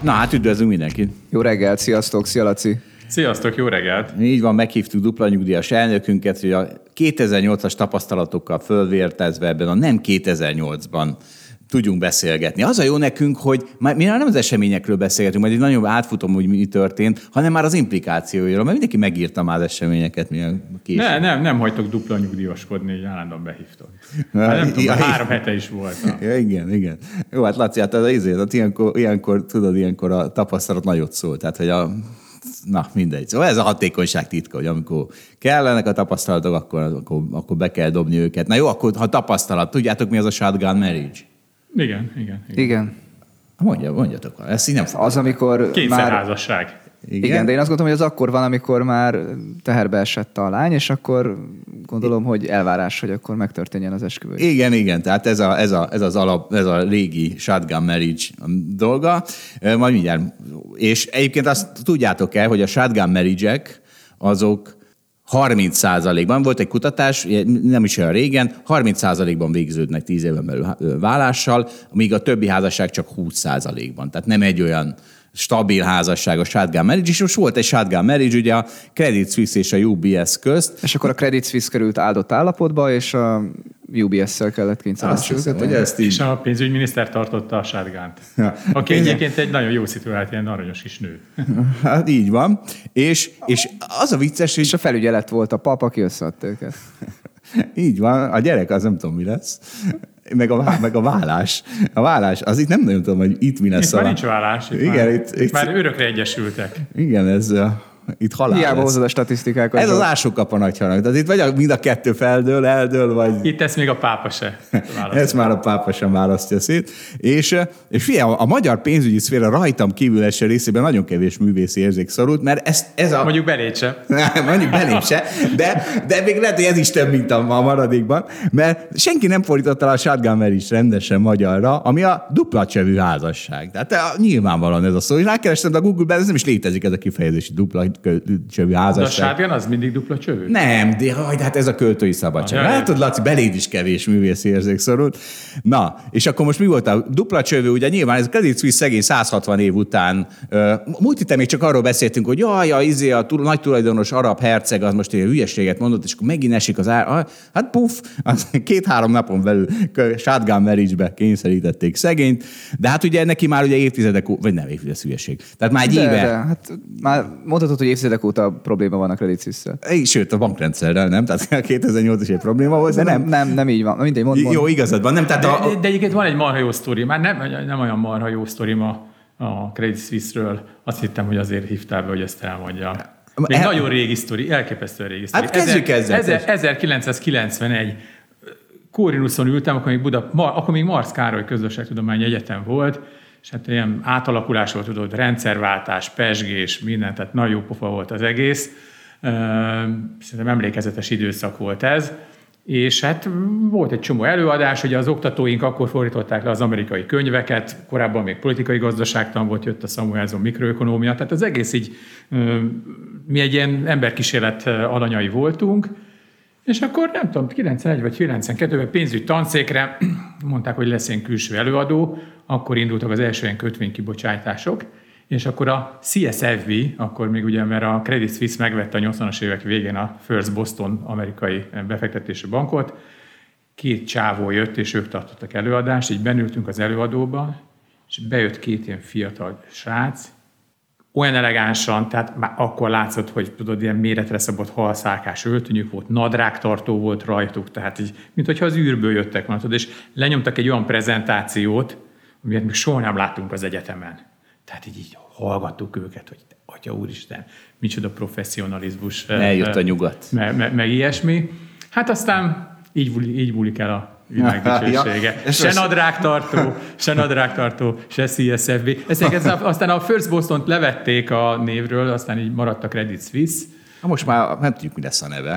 Na hát üdvözlünk mindenkit. Jó reggelt, sziasztok, szia Laci. Sziasztok, jó reggelt! Így van, meghívtuk dupla nyugdíjas elnökünket, hogy a 2008-as tapasztalatokkal fölvértezve ebben a nem 2008-ban tudjunk beszélgetni. Az a jó nekünk, hogy már, mi nem az eseményekről beszélgetünk, majd egy nagyon átfutom, hogy mi történt, hanem már az implikációiról, mert mindenki megírta már az eseményeket, milyen később. Ne, nem, nem hagytok dupla nyugdíjaskodni, hogy állandóan behívtok. Hát nem tudom, ja, három hete is volt. Ja, igen, igen. Jó, hát Laci, hát az izé, hát ilyenkor, ilyenkor, tudod, ilyenkor a tapasztalat nagyot szól. Tehát, hogy a na mindegy. Szóval ez a hatékonyság titka, hogy amikor kellenek a tapasztalatok, akkor, akkor, akkor be kell dobni őket. Na jó, akkor ha tapasztalat, tudjátok mi az a shotgun marriage? Igen, igen. Igen. igen. Mondja, mondjatok, ezt így nem Az, amikor Kényszerházasság. Igen? Igen, de én azt gondolom, hogy az akkor van, amikor már teherbe esett a lány, és akkor gondolom, hogy elvárás, hogy akkor megtörténjen az esküvő. Igen, igen, tehát ez, a, ez, a, ez az alap, ez a régi shotgun marriage dolga. Majd mindjárt. És egyébként azt tudjátok el, hogy a shotgun marriage azok 30% ban volt egy kutatás, nem is olyan régen, 30% ban végződnek 10 éven belül vállással, míg a többi házasság csak 20% ban Tehát nem egy olyan stabil házasság a shotgun marriage, és most volt egy shotgun marriage, ugye a Credit Suisse és a UBS közt. És akkor a Credit Suisse került áldott állapotba, és a UBS-szel kellett kényszeríteni őket. Hogy ezt így... És a pénzügyminiszter tartotta a sárgánt. Ja. Aki egyébként egy nagyon jó szituált, ilyen aranyos is nő. Hát így van. És, és az a vicces, hogy... És a felügyelet volt a pap, aki összeadta őket. Így van, a gyerek az nem tudom mi lesz meg a, meg a vállás. A vállás, az itt nem nagyon tudom, hogy itt mi lesz. Itt a... már nincs vállás. Itt igen, már, itt, itt, már örökre egyesültek. Igen, ez itt halál Hiába hozod a statisztikákat. Ez az ásókap a nagyhanak. Tehát itt vagy a, mind a kettő feldől, eldől, vagy... Itt ezt még a pápa se Ezt már a pápa sem választja szét. És, és figyelj, a, magyar pénzügyi szféra rajtam kívül eső részében nagyon kevés művészi érzék szorult, mert ez, ez a... Mondjuk belépse. Mondjuk belépse, de, de még lehet, hogy ez is több, mint a, a maradékban, mert senki nem fordította a Shotgun is rendesen magyarra, ami a dupla csövű házasság. Tehát nyilvánvalóan ez a szó. És rákerestem a Google-ben, ez nem is létezik ez a kifejezés, dupla csövű házasság. De a az mindig dupla csövű? Nem, de haj, hát ez a költői szabadság. Ah, Látod, Laci, beléd is kevés művész érzék szorult. Na, és akkor most mi volt a dupla csövű? Ugye nyilván ez a Credit Suisse szegény 160 év után. Múlt héten még csak arról beszéltünk, hogy jaj, ja, izé a túl, nagy tulajdonos arab herceg az most egy hülyeséget mondott, és akkor megint esik az ár. Hát puff, két-három napon belül shotgun marriage-be kényszerítették szegényt, de hát ugye neki már ugye évtizedek, vagy nem évtizedek hülyeség. Tehát már egy de, éve. De, hát már mondhatod, hogy évtizedek óta probléma van a Credit suisse Sőt, a bankrendszerrel nem, tehát 2008 is egy probléma volt, de nem. Nem, nem így van. Mindegy, mond, mond. Jó, igazad van. Nem, tehát de, a... de, egyébként van egy marha jó sztori, már nem, nem olyan marha jó sztori ma a Credit Suisse-ről. Azt hittem, hogy azért hívtál be, hogy ezt elmondja. Egy El... nagyon régi sztori, elképesztően régi sztori. Hát kezdjük ezzel. 1991 Kórinuszon ültem, akkor még, Buda, akkor még Marsz Károly Közösségtudományi Egyetem volt, és hát ilyen átalakulás volt, tudod, rendszerváltás, pesgés, minden, tehát nagyon jó pofa volt az egész. Szerintem emlékezetes időszak volt ez. És hát volt egy csomó előadás, hogy az oktatóink akkor fordították le az amerikai könyveket, korábban még politikai gazdaságtan volt, jött a Samuelson mikroökonómia, tehát az egész így, mi egy ilyen emberkísérlet alanyai voltunk, és akkor nem tudom, 91 vagy 92-ben pénzügy tanszékre mondták, hogy lesz ilyen külső előadó, akkor indultak az első ilyen kötvénykibocsátások, és akkor a CSFB, akkor még ugye, mert a Credit Suisse megvette a 80-as évek végén a First Boston amerikai befektetési bankot, két csávó jött, és ők tartottak előadást, így benültünk az előadóba, és bejött két ilyen fiatal srác, olyan elegánsan, tehát már akkor látszott, hogy tudod, ilyen méretre szabott halszálkás öltönyük volt, nadrágtartó volt rajtuk, tehát így, mint hogyha az űrből jöttek volna, tudod, és lenyomtak egy olyan prezentációt, amit még soha nem láttunk az egyetemen. Tehát így, így hallgattuk őket, hogy Atya Úristen, micsoda professzionalizmus. Eljött a nyugat. Meg, meg, meg ilyesmi. Hát aztán így, így múlik el a világ dicsősége. Ja, se nadrágtartó, se nadrágtartó, se CSFB. Ezeket aztán a First Boston-t levették a névről, aztán így maradt a Credit Suisse. Ha most már nem tudjuk, mi lesz a neve.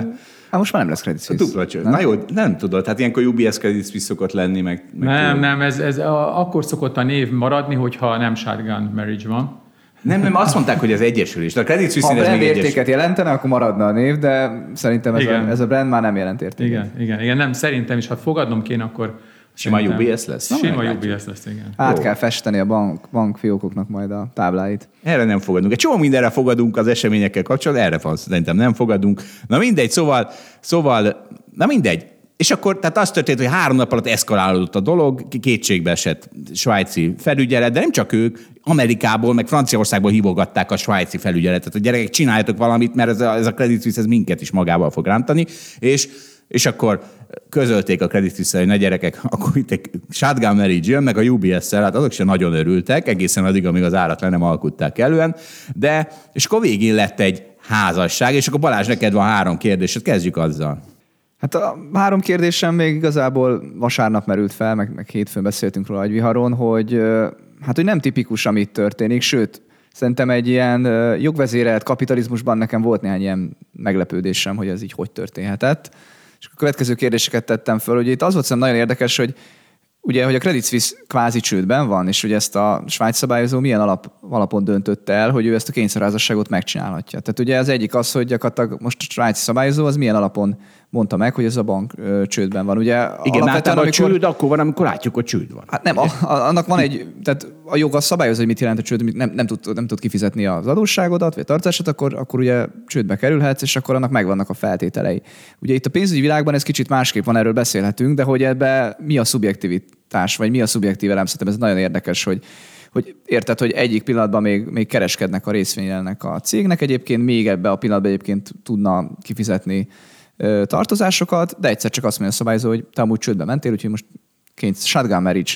Hát most már nem lesz Credit Suisse. Dupla cső. Na jó, nem tudod. Hát ilyenkor UBS Credit Suisse szokott lenni, meg... meg nem, tudod. nem, ez, ez a, akkor szokott a név maradni, hogyha nem shotgun marriage van. Nem, nem, azt mondták, hogy ez egyesülés. De a Credit Suisse ha ez brand még értéket egyesül. jelentene, akkor maradna a név, de szerintem ez, Igen. a, ez a brand már nem jelent értéket. Igen, igen, igen, nem, szerintem is, ha fogadnom kéne, akkor Sima UBS lesz? Na, Sima. UBS lesz, igen. Át Jó. kell festeni a bank, bankfiókoknak majd a tábláit. Erre nem fogadunk. Egy csomó mindenre fogadunk az eseményekkel kapcsolatban, erre van, szerintem nem fogadunk. Na mindegy, szóval, szóval, na mindegy. És akkor tehát az történt, hogy három nap alatt eszkalálódott a dolog, kétségbe esett svájci felügyelet, de nem csak ők, Amerikából, meg Franciaországból hívogatták a svájci felügyeletet, hogy gyerekek, csináljatok valamit, mert ez a, ez a Credit Suisse ez minket is magával fog rántani, és, és akkor közölték a Credit Suisse, hogy ne gyerekek, akkor itt egy shotgun marriage jön, meg a UBS-szel, hát azok sem nagyon örültek, egészen addig, amíg az árat le nem alkutták elően, de, és akkor végén lett egy házasság, és akkor Balázs, neked van három kérdésed, kezdjük azzal. Hát a három kérdésem még igazából vasárnap merült fel, meg, meg hétfőn beszéltünk róla egy viharon, hogy hát, hogy nem tipikus, amit történik, sőt, szerintem egy ilyen jogvezérelt kapitalizmusban nekem volt néhány ilyen meglepődésem, hogy ez így hogy történhetett. És a következő kérdéseket tettem föl, hogy itt az volt szerintem nagyon érdekes, hogy ugye, hogy a Credit Suisse kvázi csődben van, és hogy ezt a Svájc szabályozó milyen alap, alapon döntött el, hogy ő ezt a kényszerházasságot megcsinálhatja. Tehát ugye az egyik az, hogy gyakorlatilag most a svájci szabályozó az milyen alapon mondta meg, hogy ez a bank ö, csődben van. Ugye Igen, általában a amikor- csőd akkor van, amikor látjuk, hogy csőd van. Hát nem, a, a, annak van egy, tehát a jog az szabályozza, hogy mit jelent a csőd, nem, nem, tud, nem tud kifizetni az adósságodat, vagy a tartását, akkor, akkor ugye csődbe kerülhetsz, és akkor annak megvannak a feltételei. Ugye itt a pénzügyi világban ez kicsit másképp van, erről beszélhetünk, de hogy ebbe mi a szubjektivitás, vagy mi a szubjektív elem, szerintem ez nagyon érdekes, hogy, hogy érted, hogy egyik pillanatban még, még kereskednek a részvényelnek a cégnek, egyébként még ebbe a pillanatban egyébként tudna kifizetni tartozásokat, de egyszer csak azt mondja a szabályozó, hogy te amúgy csődbe mentél, úgyhogy most kényszer, shotgun marriage,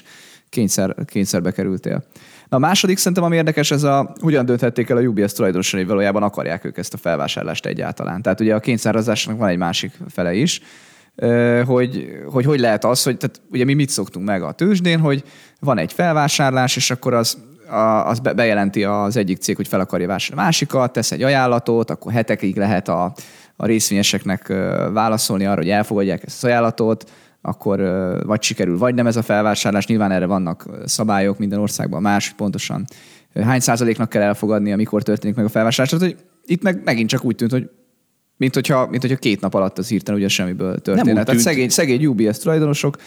kényszer, kényszerbe kerültél. Na a második szerintem, ami érdekes, ez a, hogyan dönthették el a UBS tulajdonosai, valójában akarják ők ezt a felvásárlást egyáltalán. Tehát ugye a kényszerrazásnak van egy másik fele is, hogy, hogy hogy lehet az, hogy tehát ugye mi mit szoktunk meg a tőzsdén, hogy van egy felvásárlás, és akkor az a- az be- bejelenti az egyik cég, hogy fel akarja vásárolni a másikat, tesz egy ajánlatot, akkor hetekig lehet a, a részvényeseknek válaszolni arra, hogy elfogadják ezt az ajánlatot, akkor vagy sikerül, vagy nem ez a felvásárlás. Nyilván erre vannak szabályok minden országban más, hogy pontosan hány százaléknak kell elfogadni, amikor történik meg a felvásárlás. Tehát, hogy itt meg megint csak úgy tűnt, hogy mint hogyha, mint hogyha két nap alatt az hirtelen ugye semmiből történne. úgy Tehát szegény, szegény UBS tulajdonosok,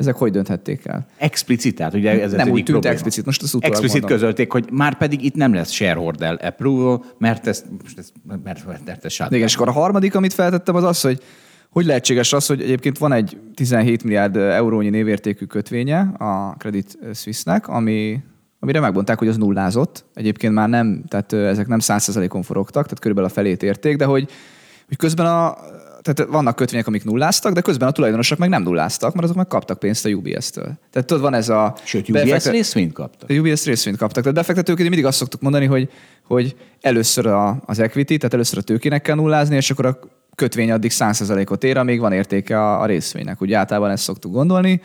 ezek hogy dönthették el? Explicit, tehát ugye ez az Nem úgy tűnt probléma. explicit, most utólag Explicit mondom. közölték, hogy már pedig itt nem lesz shareholder approval, mert ez, most ez, mert, mert ez shutdown. Igen, és akkor a harmadik, amit feltettem, az az, hogy hogy lehetséges az, hogy egyébként van egy 17 milliárd eurónyi névértékű kötvénye a Credit Suisse-nek, ami, amire megmondták, hogy az nullázott. Egyébként már nem, tehát ezek nem 100%-on forogtak, tehát körülbelül a felét érték, de hogy, hogy közben a, tehát vannak kötvények, amik nulláztak, de közben a tulajdonosok meg nem nulláztak, mert azok meg kaptak pénzt a UBS-től. Tehát tudod, van ez a... Sőt, UBS befektet- részvényt kaptak. a UBS részvényt kaptak. Tehát befektetők mindig azt szoktuk mondani, hogy, hogy először a, az equity, tehát először a tőkének kell nullázni, és akkor a kötvény addig 100%-ot ér, amíg van értéke a, a részvénynek. Ugye általában ezt szoktuk gondolni.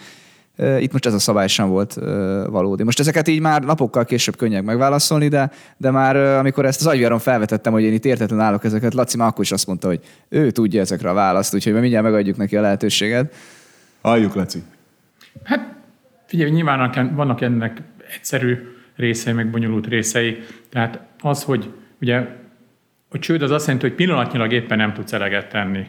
Itt most ez a szabály sem volt valódi. Most ezeket így már napokkal később könnyek megválaszolni, de, de már amikor ezt az agyviaron felvetettem, hogy én itt értetlen állok ezeket, Laci már akkor is azt mondta, hogy ő tudja ezekre a választ, úgyhogy mi mindjárt megadjuk neki a lehetőséget. Halljuk, Laci. Hát figyelj, nyilván annak- vannak ennek egyszerű részei, meg bonyolult részei. Tehát az, hogy ugye a csőd az azt jelenti, hogy pillanatnyilag éppen nem tudsz eleget tenni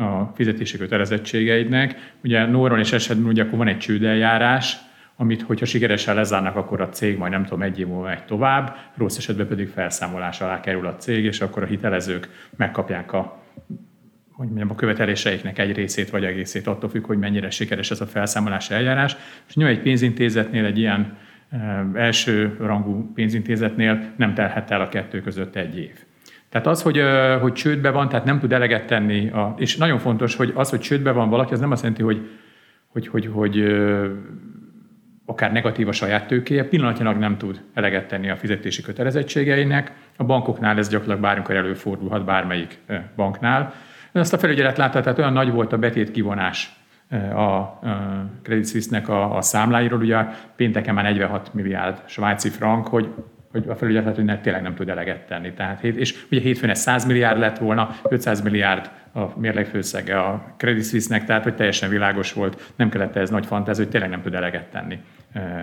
a fizetési kötelezettségeidnek. Ugye normális esetben ugye akkor van egy csődeljárás, amit, hogyha sikeresen lezárnak, akkor a cég majd nem tudom, egy év múlva megy tovább, rossz esetben pedig felszámolás alá kerül a cég, és akkor a hitelezők megkapják a hogy mondjam, a követeléseiknek egy részét vagy egészét, attól függ, hogy mennyire sikeres ez a felszámolási eljárás. És nyilván egy pénzintézetnél, egy ilyen e, első rangú pénzintézetnél nem telhet el a kettő között egy év. Tehát az, hogy, hogy csődbe van, tehát nem tud eleget tenni, a, és nagyon fontos, hogy az, hogy csődbe van valaki, az nem azt jelenti, hogy, hogy, hogy, hogy akár negatív a saját tőkéje, pillanatnyilag nem tud eleget tenni a fizetési kötelezettségeinek. A bankoknál ez gyakorlatilag bármikor előfordulhat, bármelyik banknál. Ezt a felügyelet látta, tehát olyan nagy volt a betét kivonás a Credit Suisse-nek a, a számláiról, ugye pénteken már 46 milliárd svájci frank, hogy hogy a felügyelet hogy tényleg nem tud eleget tenni. Tehát, és ugye hétfőn ez 100 milliárd lett volna, 500 milliárd a mérlegfőszege a Credit Suisse-nek, tehát hogy teljesen világos volt, nem kellett ez nagy fantázia, hogy tényleg nem tud eleget tenni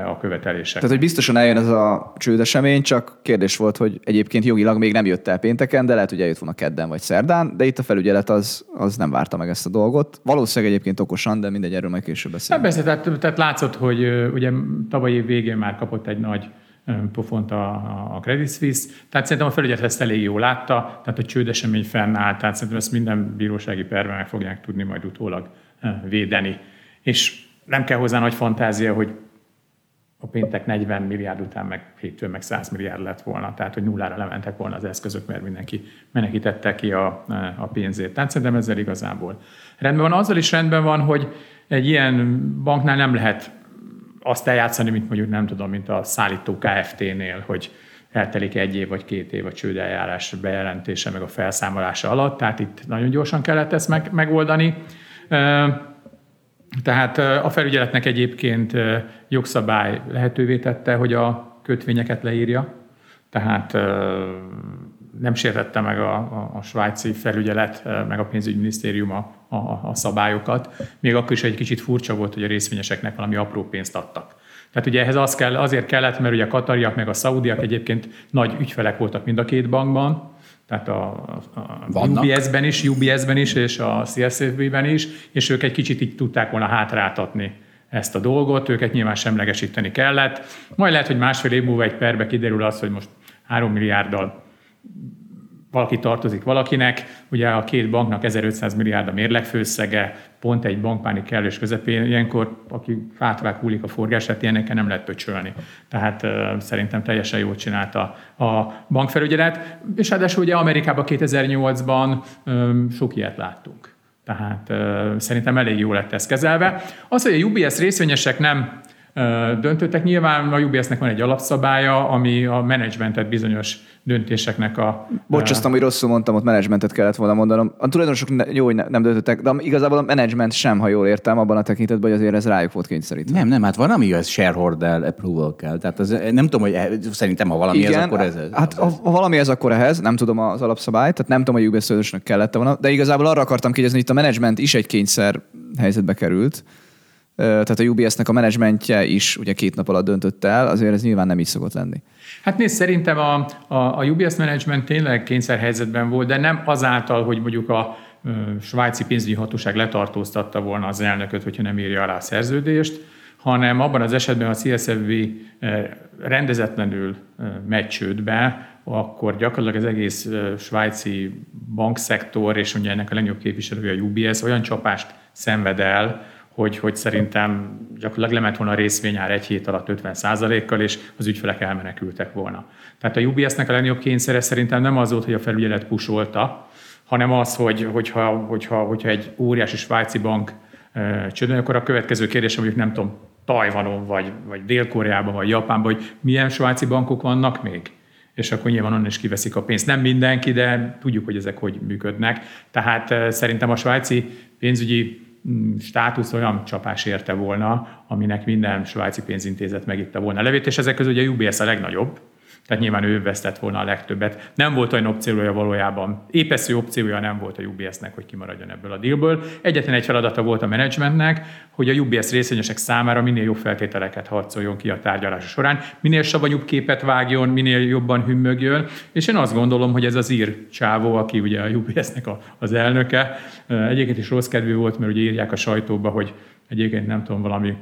a követelések. Tehát, hogy biztosan eljön ez a csődesemény, csak kérdés volt, hogy egyébként jogilag még nem jött el pénteken, de lehet, hogy eljött volna kedden vagy szerdán, de itt a felügyelet az, az nem várta meg ezt a dolgot. Valószínűleg egyébként okosan, de mindegy, erről majd később beszélünk. Persze, tehát, tehát látszott, hogy ugye tavalyi év végén már kapott egy nagy pofont a, a Credit Suisse. Tehát szerintem a felügyelet ezt elég jól látta, tehát a csődesemény fennáll, tehát szerintem ezt minden bírósági perben meg fogják tudni majd utólag védeni. És nem kell hozzá nagy fantázia, hogy a péntek 40 milliárd után meg hétfőn meg 100 milliárd lett volna, tehát hogy nullára lementek volna az eszközök, mert mindenki menekítette ki a, a pénzét. Tehát szerintem ezzel igazából rendben van. Azzal is rendben van, hogy egy ilyen banknál nem lehet azt eljátszani, mint mondjuk nem tudom, mint a szállító KFT-nél, hogy eltelik egy év vagy két év a csődeljárás bejelentése meg a felszámolása alatt, tehát itt nagyon gyorsan kellett ezt meg, megoldani. Tehát a felügyeletnek egyébként jogszabály lehetővé tette, hogy a kötvényeket leírja, tehát nem sértette meg a, a, a svájci felügyelet, meg a pénzügyminisztérium a, a, a szabályokat. Még akkor is egy kicsit furcsa volt, hogy a részvényeseknek valami apró pénzt adtak. Tehát ugye ehhez az kell, azért kellett, mert ugye a katariak meg a szaudiak egyébként nagy ügyfelek voltak mind a két bankban, tehát a, a UBS-ben is, UBS-ben is, és a CSFB-ben is, és ők egy kicsit így tudták volna hátráltatni ezt a dolgot, őket nyilván semlegesíteni kellett. Majd lehet, hogy másfél év múlva egy perbe kiderül az, hogy most 3 milliárddal valaki tartozik valakinek, ugye a két banknak 1500 milliárd a mérlegfőszege, pont egy bankpánik kellős közepén, ilyenkor aki hátrák húlik a forgását, ilyenekkel nem lehet pöcsölni. Tehát uh, szerintem teljesen jól csinálta a bankfelügyelet, és ráadásul ugye Amerikában 2008-ban um, sok ilyet láttunk. Tehát uh, szerintem elég jól lett ez kezelve. Az, hogy a UBS részvényesek nem döntöttek. Nyilván a UBS-nek van egy alapszabálya, ami a menedzsmentet bizonyos döntéseknek a... Bocs, azt, hogy rosszul mondtam, ott menedzsmentet kellett volna mondanom. A tulajdonosok jó, hogy nem döntöttek, de igazából a menedzsment sem, ha jól értem, abban a tekintetben, hogy azért ez rájuk volt kényszerítve. Nem, nem, hát van, ami az shareholder approval kell. Tehát az, nem tudom, hogy e- szerintem, ha valami Igen, ez, akkor ez. Hát ha, ha valami ez, akkor ehhez, nem tudom az alapszabályt, tehát nem tudom, hogy UBS tulajdonosnak kellett volna, de igazából arra akartam kérdezni, hogy itt a menedzsment is egy kényszer helyzetbe került tehát a UBS-nek a menedzsmentje is ugye két nap alatt döntött el, azért ez nyilván nem így szokott lenni. Hát nézd, szerintem a, a, a UBS menedzsment tényleg kényszerhelyzetben volt, de nem azáltal, hogy mondjuk a svájci pénzügyi hatóság letartóztatta volna az elnököt, hogyha nem írja alá a szerződést, hanem abban az esetben a CSFB rendezetlenül megy csődbe, akkor gyakorlatilag az egész svájci bankszektor, és ugye ennek a legnagyobb képviselője a UBS olyan csapást szenved el, hogy, hogy szerintem gyakorlatilag lement volna a részvényár egy hét alatt 50 kal és az ügyfelek elmenekültek volna. Tehát a UBS-nek a legnagyobb kényszere szerintem nem az volt, hogy a felügyelet pusolta, hanem az, hogy, hogyha, hogyha, hogyha egy óriási svájci bank csődön, akkor a következő kérdés, mondjuk nem tudom, Tajvanon, vagy, vagy Dél-Koreában, vagy Japánban, hogy milyen svájci bankok vannak még? és akkor nyilván onnan is kiveszik a pénzt. Nem mindenki, de tudjuk, hogy ezek hogy működnek. Tehát szerintem a svájci pénzügyi státusz olyan csapás érte volna, aminek minden svájci pénzintézet megitta volna levét, és ezek közül ugye a UBS a legnagyobb, tehát nyilván ő vesztett volna a legtöbbet. Nem volt olyan opciója valójában, épesző opciója nem volt a UBS-nek, hogy kimaradjon ebből a dealből. Egyetlen egy feladata volt a menedzsmentnek, hogy a UBS részvényesek számára minél jobb feltételeket harcoljon ki a tárgyalás során, minél savanyúbb képet vágjon, minél jobban hümmögjön, és én azt gondolom, hogy ez az ír csávó, aki ugye a UBS-nek az elnöke, egyébként is rossz kedvű volt, mert ugye írják a sajtóba, hogy egyébként nem tudom, valami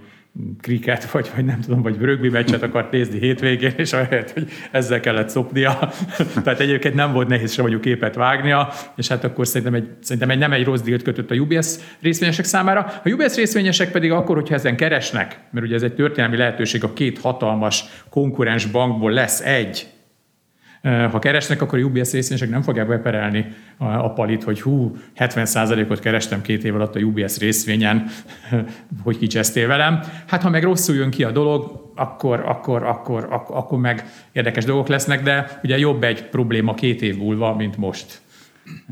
kriket, vagy, vagy nem tudom, vagy rögbi meccset akart nézni hétvégén, és ahelyett, hogy ezzel kellett szopnia. Tehát egyébként nem volt nehéz sem mondjuk képet vágnia, és hát akkor szerintem, egy, szerintem egy, nem egy rossz dílt kötött a UBS részvényesek számára. A UBS részvényesek pedig akkor, hogyha ezen keresnek, mert ugye ez egy történelmi lehetőség, a két hatalmas konkurens bankból lesz egy, Ha keresnek, akkor a UBS részvényesek nem fogják beperelni a, a palit, hogy hú, 70%-ot kerestem két év alatt a UBS részvényen, hogy kicsesztél velem. Hát ha meg rosszul jön ki a dolog, akkor, akkor, akkor, akkor, akkor meg érdekes dolgok lesznek, de ugye jobb egy probléma két év múlva, mint most.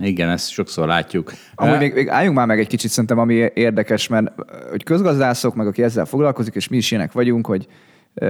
Igen, ezt sokszor látjuk. Amúgy még, még álljunk már meg egy kicsit szerintem, ami érdekes, mert hogy közgazdászok, meg aki ezzel foglalkozik, és mi is ilyenek vagyunk, hogy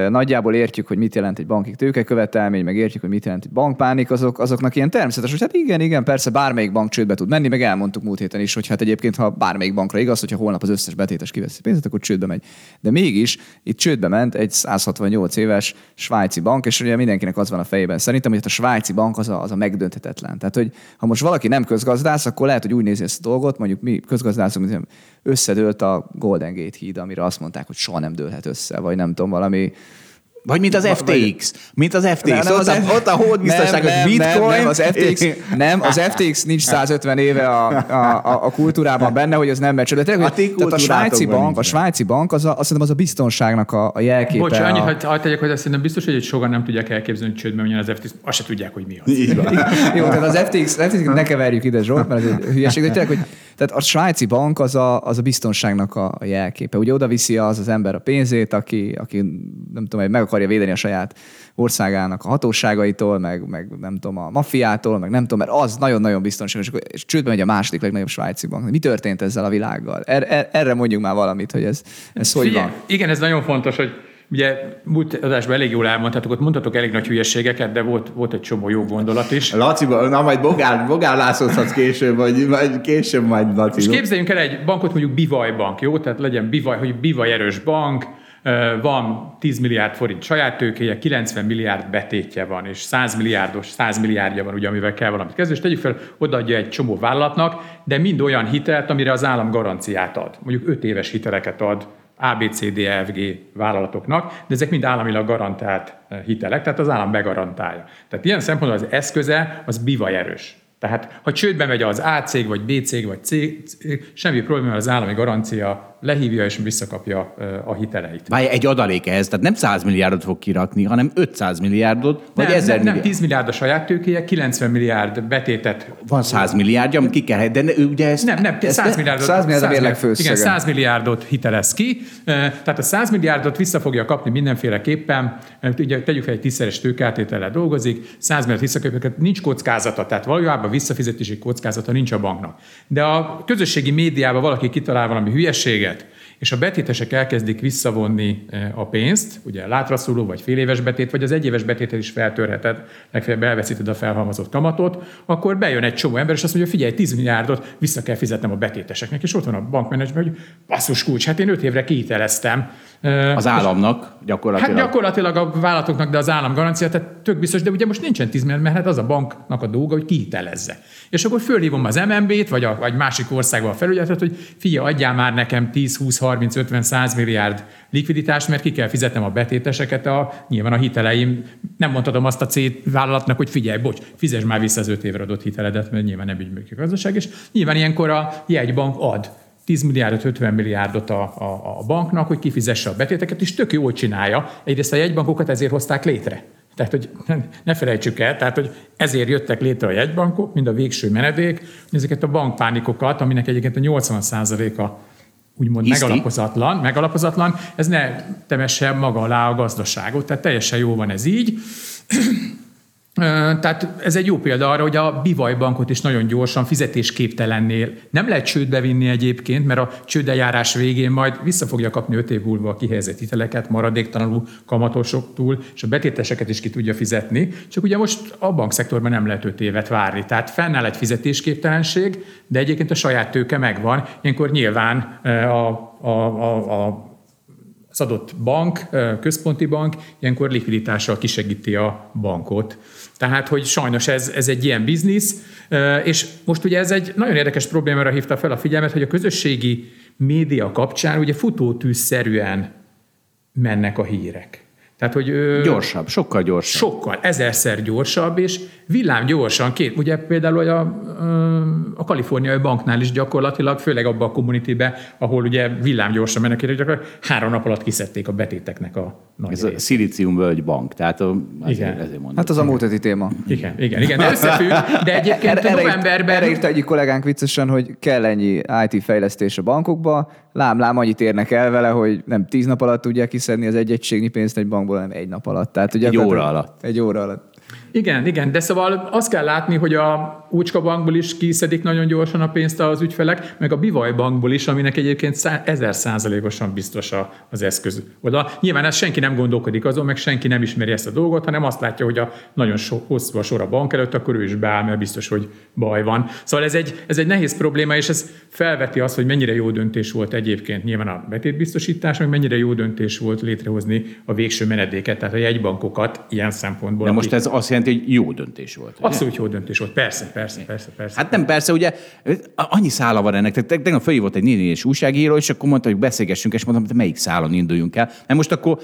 nagyjából értjük, hogy mit jelent egy banki tőkekövetelmény, meg értjük, hogy mit jelent egy bankpánik, azok, azoknak ilyen természetes, hogy hát igen, igen, persze bármelyik bank csődbe tud menni, meg elmondtuk múlt héten is, hogy hát egyébként, ha bármelyik bankra igaz, hogyha holnap az összes betétes kiveszi pénzt, akkor csődbe megy. De mégis itt csődbe ment egy 168 éves svájci bank, és ugye mindenkinek az van a fejében. Szerintem, hogy hát a svájci bank az a, az a megdönthetetlen. Tehát, hogy ha most valaki nem közgazdász, akkor lehet, hogy úgy nézi ezt a dolgot, mondjuk mi közgazdászok, összedőlt a Golden Gate híd, amire azt mondták, hogy soha nem dőlhet össze, vagy nem tudom, valami vagy mint az FTX. Mint az FTX. Nem, nem, ott, az a, ott a hold biztonságos nem, bitcoin. Nem, nem, az FTX, nem, az FTX nincs 150 éve a, a, a kultúrában benne, hogy az nem megy csődbe. Tehát a svájci bank, a svájci bank az, a, azt az a biztonságnak a, a jelképe. Bocs, a... annyit hagyd tegyek, hogy azt szerintem biztos, hogy sokan nem tudják elképzelni, hogy csődbe menjen az FTX, azt se tudják, hogy mi az. Jó, tehát az FTX, FTX ne keverjük ide, Zsolt, mert ez egy hülyeség, de tényleg, hogy tehát a svájci bank az a, az a biztonságnak a, a jelképe. Ugye oda viszi az az ember a pénzét, aki, aki nem tudom, meg akarja védeni a saját országának a hatóságaitól, meg, meg nem tudom, a maffiától, meg nem tudom, mert az nagyon-nagyon biztonságos, és csődbe megy a második legnagyobb svájci bank. Mi történt ezzel a világgal? Er, er, erre mondjuk már valamit, hogy ez, ez hogy van. Igen, ez nagyon fontos, hogy Ugye múlt adásban elég jól elmondhatok, ott mondhatok elég nagy hülyeségeket, de volt, volt egy csomó jó gondolat is. Laci, na majd bogál, bogál lászozhatsz később, vagy, vagy később majd Laci. És képzeljünk el egy bankot, mondjuk Bivaj bank, jó? Tehát legyen Bivaj, hogy Bivaj erős bank, van 10 milliárd forint saját tőkéje, 90 milliárd betétje van, és 100 milliárdos, 100 milliárdja van, ugye, amivel kell valamit kezdeni, és tegyük fel, odaadja egy csomó vállalatnak, de mind olyan hitelt, amire az állam garanciát ad. Mondjuk 5 éves hiteleket ad ABCDFG vállalatoknak, de ezek mind államilag garantált hitelek, tehát az állam begarantálja. Tehát ilyen szempontból az eszköze az bivaj erős. Tehát ha csődbe megy az A cég, vagy B cég, vagy C, semmi probléma, az állami garancia lehívja és visszakapja a hiteleit. Várj, egy adalék ehhez, tehát nem 100 milliárdot fog kirakni, hanem 500 milliárdot, vagy nem, 1000 nem, milliárd. nem 10 milliárd a saját tőkéje, 90 milliárd betétet. Van 100 milliárdja, amit ki kell, de ne, ugye ezt... Nem, nem, 100 milliárdot. 100 milliárd a mérleg Igen, 100 milliárdot hitelez ki, tehát a 100 milliárdot vissza fogja kapni mindenféleképpen, ugye tegyük fel egy tízszeres tőkátétellel dolgozik, 100 milliárd visszakapja, nincs kockázata, tehát valójában visszafizetési kockázata nincs a banknak. De a közösségi médiában valaki kitalál valami hülyeséget, és a betétesek elkezdik visszavonni e, a pénzt, ugye látraszóló vagy fél éves betét, vagy az egyéves betétet is feltörheted, legfeljebb elveszíted a felhalmozott kamatot, akkor bejön egy csomó ember, és azt mondja, figyelj, 10 milliárdot vissza kell fizetnem a betéteseknek, és ott van a bankmenedzsment, hogy basszus kulcs, hát én 5 évre kihiteleztem. Az államnak gyakorlatilag. Hát gyakorlatilag a vállalatoknak, de az állam garancia, tehát tök biztos, de ugye most nincsen 10 milliárd, mert hát az a banknak a dolga, hogy kihitelezze. És akkor fölhívom az MNB-t, vagy a vagy másik országban a felügyeletet, hogy figyelj, adjál már nekem 10, 20, 30, 50, 100 milliárd likviditást, mert ki kell fizetnem a betéteseket, a, nyilván a hiteleim. Nem mondhatom azt a C vállalatnak, hogy figyelj, bocs, fizes már vissza az 5 évre adott hiteledet, mert nyilván nem így működik a gazdaság, és nyilván ilyenkor a jegybank ad 10 milliárdot, 50 milliárdot a, a, a banknak, hogy kifizesse a betéteket, és tök jól csinálja. Egyrészt a jegybankokat ezért hozták létre. Tehát, hogy ne felejtsük el, tehát, hogy ezért jöttek létre a jegybankok, mind a végső menedék, ezeket a bankpánikokat, aminek egyébként a 80%-a úgymond Iszti. megalapozatlan, megalapozatlan, ez ne temesse maga alá a gazdaságot, tehát teljesen jó van ez így. Tehát ez egy jó példa arra, hogy a Bivaj bankot is nagyon gyorsan fizetésképtelennél nem lehet csődbe vinni egyébként, mert a csődeljárás végén majd vissza fogja kapni 5 év múlva a kihelyezett hiteleket, maradéktalanul kamatosoktól, és a betéteseket is ki tudja fizetni. Csak ugye most a bankszektorban nem lehet 5 évet várni. Tehát fennáll egy fizetésképtelenség, de egyébként a saját tőke megvan. Ilyenkor nyilván a, a, a, a az adott bank, központi bank ilyenkor likviditással kisegíti a bankot. Tehát, hogy sajnos ez, ez egy ilyen biznisz, és most ugye ez egy nagyon érdekes problémára hívta fel a figyelmet, hogy a közösségi média kapcsán ugye futótűzszerűen mennek a hírek. Tehát, hogy ö, Gyorsabb, sokkal gyorsabb. sokkal, ezerszer gyorsabb, és villám gyorsan, két, ugye például hogy a, a kaliforniai banknál is gyakorlatilag, főleg abban a communitybe, ahol ugye villám gyorsan mennek, gyakorlatilag három nap alatt kiszedték a betéteknek a nagy Ez a részét. Szilícium völgy bank, tehát a, azért, Igen. ezért mondom. Hát az a múlt heti téma. Igen, igen, igen, de összefügg, de egyébként Erre, erre, írt, novemberben... erre írta egyik kollégánk viccesen, hogy kell ennyi IT fejlesztés a bankokba, lám, lám, annyit érnek el vele, hogy nem tíz nap alatt tudják kiszedni az egy egységnyi pénzt egy bankból, hanem egy nap alatt. Tehát, ugye Egy óra alatt. Egy óra alatt. Igen, igen, de szóval azt kell látni, hogy a Úcska bankból is kiszedik nagyon gyorsan a pénzt az ügyfelek, meg a Bivaj bankból is, aminek egyébként ezer százalékosan biztos az eszköz oda. Nyilván ezt senki nem gondolkodik azon, meg senki nem ismeri ezt a dolgot, hanem azt látja, hogy a nagyon so, hosszú a sor a bank előtt, akkor ő is beáll, mert biztos, hogy baj van. Szóval ez egy, ez egy nehéz probléma, és ez felveti azt, hogy mennyire jó döntés volt egyébként nyilván a betétbiztosítás, meg mennyire jó döntés volt létrehozni a végső menedéket, tehát a jegybankokat ilyen szempontból. De most ez azt jelenti, hogy jó döntés volt. Abszolút jó döntés volt, persze, persze, persze, persze. Hát nem, persze, ugye annyi szála van ennek. Tehát tegnap fölhívott egy néni és újságíró, és akkor mondta, hogy beszélgessünk, és mondtam, hogy melyik szálon induljunk el. Mert most akkor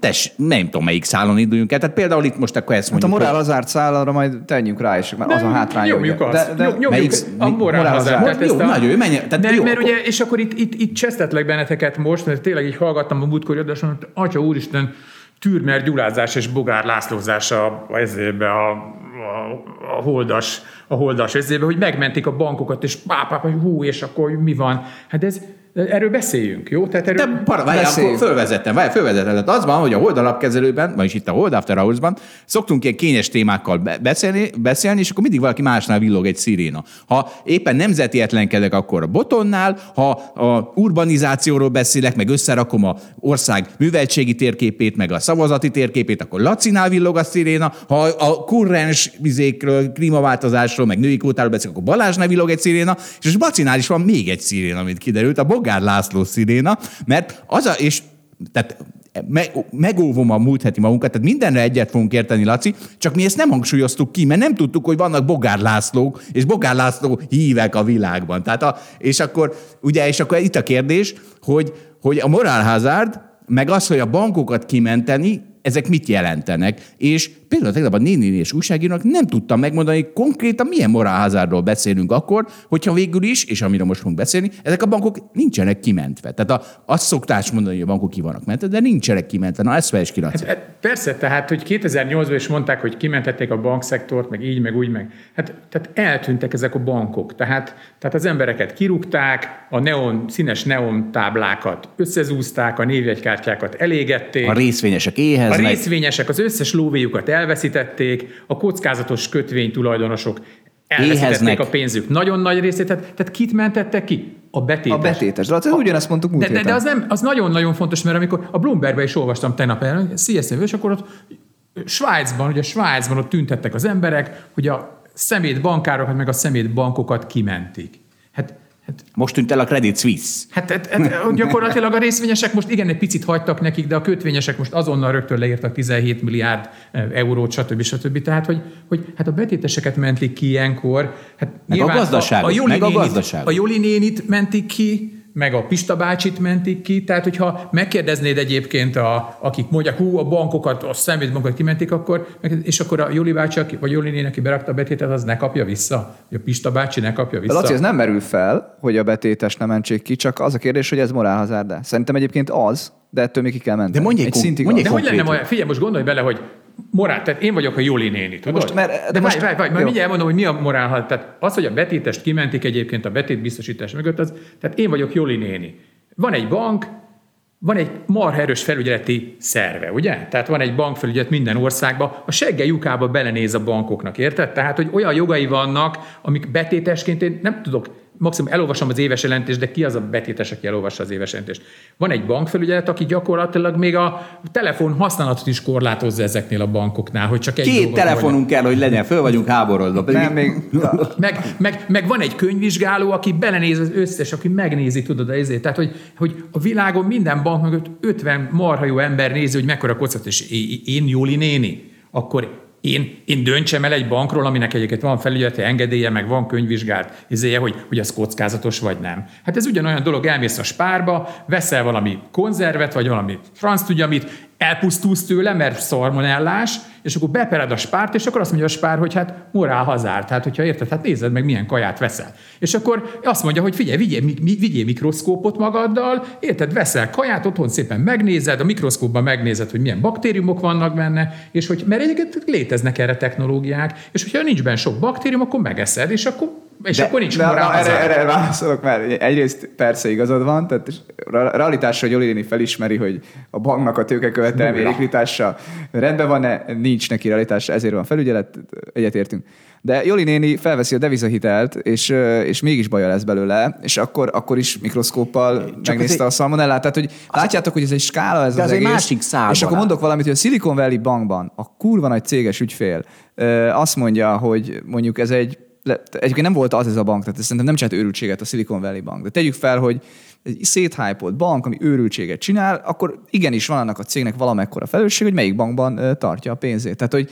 Tess, nem tudom, melyik szálon induljunk el. Tehát például itt most akkor ezt Hát a mondjuk, morál hogy- az árt szállalra majd tenjünk rá is, mert az a Nem, hátránya. Nyomjuk azt. De, de, nyomjuk melyik- a morál hazard. Tehát Jó, a- nagyon jó, menj- tehát nem, jó, mert akkor- ugye, és akkor itt, itt, itt csesztetlek benneteket most, mert tényleg így hallgattam a múltkori adáson, hogy Atya úristen, Türmer gyulázás és Bogár Lászlózás a, a, ezébe a, a, a, holdas, a holdas ezébe, hogy megmentik a bankokat, és pá, pá, pá, hú, és akkor mi van? Hát ez, erről beszéljünk, jó? Tehát erről, De para, Beszéljünk. akkor fölvezettem, várjál, fölvezettem. Tehát az van, hogy a Hold alapkezelőben, vagyis itt a Hold After Hours-ban szoktunk ilyen kényes témákkal be- beszélni, beszélni, és akkor mindig valaki másnál villog egy sziréna. Ha éppen nemzeti etlenkedek, akkor a botonnál, ha a urbanizációról beszélek, meg összerakom a ország műveltségi térképét, meg a szavazati térképét, akkor Lacinál villog a sziréna, ha a kurrens vizékről, klímaváltozásról, meg női kvótáról beszélek, akkor Balázsnál villog egy sziréna, és Bacinál is van még egy sziréna, amit kiderült, a Bogár László sziréna, mert az a, és tehát me, megóvom a múlt heti magunkat, tehát mindenre egyet fogunk érteni, Laci, csak mi ezt nem hangsúlyoztuk ki, mert nem tudtuk, hogy vannak Bogár Lászlók, és Bogár László hívek a világban. Tehát a, és akkor, ugye, és akkor itt a kérdés, hogy, hogy a moral hazard, meg az, hogy a bankokat kimenteni, ezek mit jelentenek. És például tegnap a néni és újságírónak nem tudtam megmondani, hogy konkrétan milyen morálházárról beszélünk akkor, hogyha végül is, és amiről most fogunk beszélni, ezek a bankok nincsenek kimentve. Tehát a, azt szokták mondani, hogy a bankok ki vannak mentve, de nincsenek kimentve. Na, ezt fejtsd ki, Laci. Hát Persze, tehát, hogy 2008-ban is mondták, hogy kimentették a bankszektort, meg így, meg úgy, meg. Hát, tehát eltűntek ezek a bankok. Tehát, tehát az embereket kirúgták, a neon, színes neon táblákat összezúzták, a névjegykártyákat elégették. A részvényesek A éheznek. részvényesek az összes lóvéjukat elveszítették, a kockázatos kötvény tulajdonosok elveszítették Éheznek. a pénzük nagyon nagy részét. Tehát, tehát kit mentettek ki? A betétes. A betétes. De az ugyanezt mondtuk múlt De, de, de héten. az, nem, az nagyon-nagyon fontos, mert amikor a Bloombergben is olvastam tegnap el, CSZV, és akkor ott Svájcban, ugye Svájcban ott tüntettek az emberek, hogy a szemét bankárokat, meg a szemét bankokat kimentik. Most tűnt el a Credit Suisse. Hát, hát, hát gyakorlatilag a részvényesek most igen, egy picit hagytak nekik, de a kötvényesek most azonnal rögtön leírtak 17 milliárd eh, eurót, stb. stb. Tehát, hogy, hogy hát a betéteseket mentik ki ilyenkor. Hát Meg a gazdaságot, a, Joli meg a gazdaságot. A Joli nénit mentik ki, meg a Pista bácsit mentik ki, tehát hogyha megkérdeznéd egyébként, a, akik mondják, hú, a bankokat, a szemétbankokat kimentik, akkor, és akkor a Joli bácsi, vagy Joli néni, aki berakta a betétet, az ne kapja vissza? A Pista bácsi ne kapja vissza? Laci, ez nem merül fel, hogy a betétes nem mentsék ki, csak az a kérdés, hogy ez morálhazárd Szerintem egyébként az, de ettől még ki kell menteni. De mondj egy szintig mondj egy De hogy lenne olyan? Figyelj, most gondolj bele, hogy morál, tehát én vagyok a Joli néni, tudod? most, mert- de de, most- várj, várj, várj, mindjárt elmondom, hogy mi a morál. Tehát az, hogy a betétest kimentik egyébként a betétbiztosítás mögött, az, tehát én vagyok Joli néni. Van egy bank, van egy marha erős felügyeleti szerve, ugye? Tehát van egy bankfelügyelet minden országban, a segge lyukába belenéz a bankoknak, érted? Tehát, hogy olyan jogai vannak, amik betétesként én nem tudok, maximum elolvasom az éves jelentést, de ki az a betétes, aki elolvassa az éves jelentést? Van egy bankfelügyelet, aki gyakorlatilag még a telefon használatot is korlátozza ezeknél a bankoknál, hogy csak egy Két telefonunk kell, hogy legyen, föl vagyunk háborodva. Pedig Nem, még... Meg, meg, meg, van egy könyvvizsgáló, aki belenéz az összes, aki megnézi, tudod, ezért. Tehát, hogy, hogy a világon minden bank mögött 50 marha jó ember nézi, hogy mekkora kockázat, és én, Jóli néni, akkor én, én döntsem el egy bankról, aminek egyébként van felügyeleti engedélye, meg van könyvvizsgált izéje, hogy, hogy az kockázatos vagy nem. Hát ez ugyanolyan dolog, elmész a spárba, veszel valami konzervet, vagy valami franc tudja mit, elpusztulsz tőle, mert szarmonellás, és akkor bepered a spárt, és akkor azt mondja a spár, hogy hát morál hazár. Tehát, hogyha érted, hát nézed meg, milyen kaját veszel. És akkor azt mondja, hogy figyelj, vigyél, vigyél mikroszkópot magaddal, érted, veszel kaját, otthon szépen megnézed, a mikroszkópban megnézed, hogy milyen baktériumok vannak benne, és hogy, mert egyébként léteznek erre technológiák, és hogyha nincs benne sok baktérium, akkor megeszed, és akkor és de, akkor nincs de, morál. Erre, erre válaszolok, mert egyrészt persze igazad van, tehát realitásra, hogy Jolini felismeri, hogy a banknak a tőkekövetelmi likviditása rendben van, nincs neki realitása, ezért van felügyelet, egyetértünk. De Joli néni felveszi a devizahitelt, és, és mégis baja lesz belőle, és akkor, akkor is mikroszkóppal Csak megnézte egy... a szalmonellát. Tehát, hogy látjátok, hogy ez egy skála ez de az, az egész. egy másik szál. És akkor mondok valamit, hogy a Silicon Valley bankban a kurva nagy céges ügyfél azt mondja, hogy mondjuk ez egy egyébként nem volt az ez a bank, tehát szerintem nem csinált őrültséget a Silicon Valley Bank. De tegyük fel, hogy egy széthypolt bank, ami őrültséget csinál, akkor igenis van annak a cégnek valamekkora felelősség, hogy melyik bankban tartja a pénzét. Tehát, hogy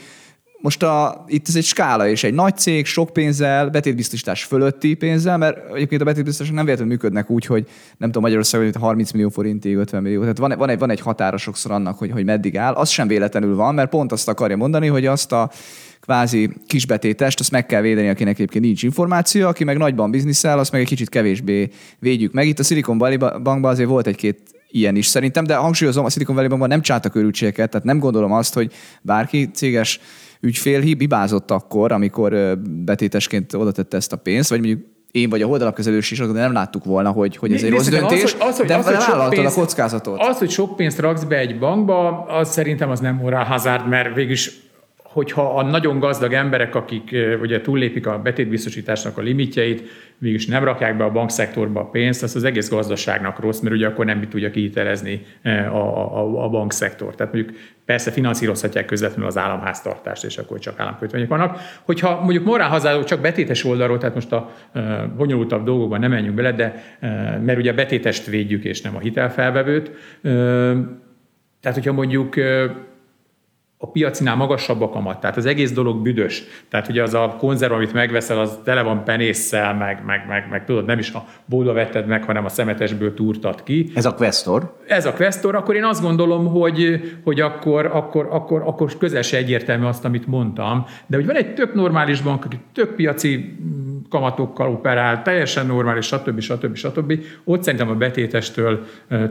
most a, itt ez egy skála, és egy nagy cég sok pénzzel, betétbiztosítás fölötti pénzzel, mert egyébként a betétbiztosítások nem véletlenül működnek úgy, hogy nem tudom, Magyarországon 30 millió forintig, 50 millió. Tehát van, van, egy, van egy határa sokszor annak, hogy, hogy meddig áll. Az sem véletlenül van, mert pont azt akarja mondani, hogy azt a kvázi kisbetétest, azt meg kell védeni, akinek egyébként nincs információ, aki meg nagyban bizniszel, azt meg egy kicsit kevésbé védjük meg. Itt a Silicon Valley bankban azért volt egy-két ilyen is szerintem, de hangsúlyozom, a Silicon Valley bankban nem csátak örültségeket, tehát nem gondolom azt, hogy bárki céges ügyfél hibázott akkor, amikor betétesként oda tette ezt a pénzt, vagy mondjuk én vagy a holdalapkezelős is, de nem láttuk volna, hogy, hogy ez egy rossz döntés, az, hogy, az, hogy, de az, hogy sok pénzt, a kockázatot. Az, hogy sok pénzt raksz be egy bankba, az szerintem az nem moral hazard, mert végülis hogyha a nagyon gazdag emberek, akik ugye túllépik a betétbiztosításnak a limitjeit, mégis nem rakják be a bankszektorba a pénzt, az az egész gazdaságnak rossz, mert ugye akkor nem tudja kihitelezni a, a, a bankszektor. Tehát mondjuk persze finanszírozhatják közvetlenül az államháztartást, és akkor csak államkötvények vannak. Hogyha mondjuk morálhazáró csak betétes oldalról, tehát most a bonyolultabb dolgokban nem menjünk bele, de mert ugye a betétest védjük, és nem a hitelfelvevőt. Tehát, hogyha mondjuk a piacinál magasabb a kamat, tehát az egész dolog büdös. Tehát ugye az a konzerv, amit megveszel, az tele van penésszel, meg, meg, meg, meg tudod, nem is a bólva vetted meg, hanem a szemetesből túrtad ki. Ez a Questor? Ez a Questor, akkor én azt gondolom, hogy, hogy akkor, akkor, akkor, akkor közel se egyértelmű azt, amit mondtam. De hogy van egy tök normális bank, aki tök piaci kamatokkal operál, teljesen normális, stb. stb. stb. Ott szerintem a betétestől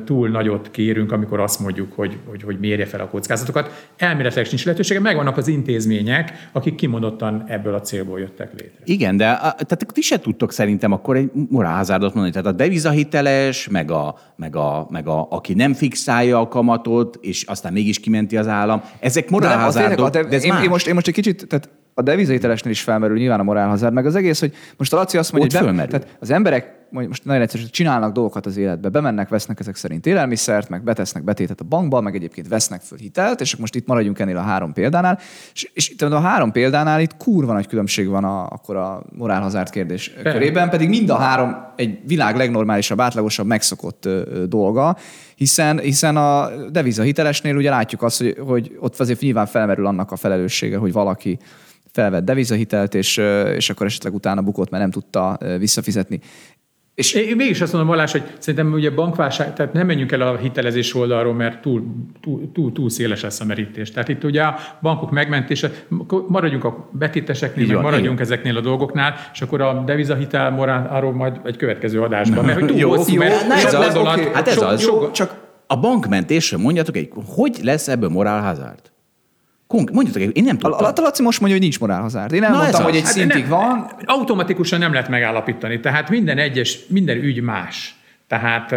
túl nagyot kérünk, amikor azt mondjuk, hogy, hogy, hogy mérje fel a kockázatokat. Elméletileg nincs lehetősége, megvannak az intézmények, akik kimondottan ebből a célból jöttek létre. Igen, de a, tehát ti se tudtok szerintem akkor egy morálhazárdot mondani. Tehát a devizahiteles, meg, a, meg, a, meg a, aki nem fixálja a kamatot, és aztán mégis kimenti az állam, ezek morálhazárdok. De, de, ez én, én, most, én most egy kicsit, tehát a devizahitelesnél is felmerül nyilván a morálhazárd, meg az egész, hogy most a Laci azt mondja, hogy, hogy tehát az emberek most nagyon egyszerű, csinálnak dolgokat az életbe, bemennek, vesznek ezek szerint élelmiszert, meg betesznek betétet a bankba, meg egyébként vesznek föl hitelt, és most itt maradjunk ennél a három példánál, és, és itt a három példánál itt kurva nagy különbség van a, akkor a morálhazárt kérdés Be. körében, pedig mind a három egy világ legnormálisabb, átlagosabb, megszokott ö, dolga, hiszen, hiszen a devizahitelesnél ugye látjuk azt, hogy, hogy ott azért nyilván felmerül annak a felelőssége, hogy valaki felvett devizahitelt, és, és akkor esetleg utána bukott, mert nem tudta visszafizetni. És én mégis azt mondom, Valás, hogy szerintem ugye bankválság, tehát nem menjünk el a hitelezés oldalról, mert túl, túl, túl, túl széles lesz a merítés. Tehát itt ugye a bankok megmentése, maradjunk a betéteseknél, meg maradjunk igen. ezeknél a dolgoknál, és akkor a devizahitel morán, arról majd egy következő adásban. Mert hogy túl jó, hosszú, jó, mert jó, ez, az, okay. hát ez az, jó, csak a bankmentésre mondjatok egy, hogy lesz ebből morál hazárt? Mondjatok, én nem tudtam. A, a Laci most mondja, hogy nincs morálhazárd. Én elmondtam, hogy egy hát szintig nem, van. Automatikusan nem lehet megállapítani. Tehát minden egyes, minden ügy más. Tehát,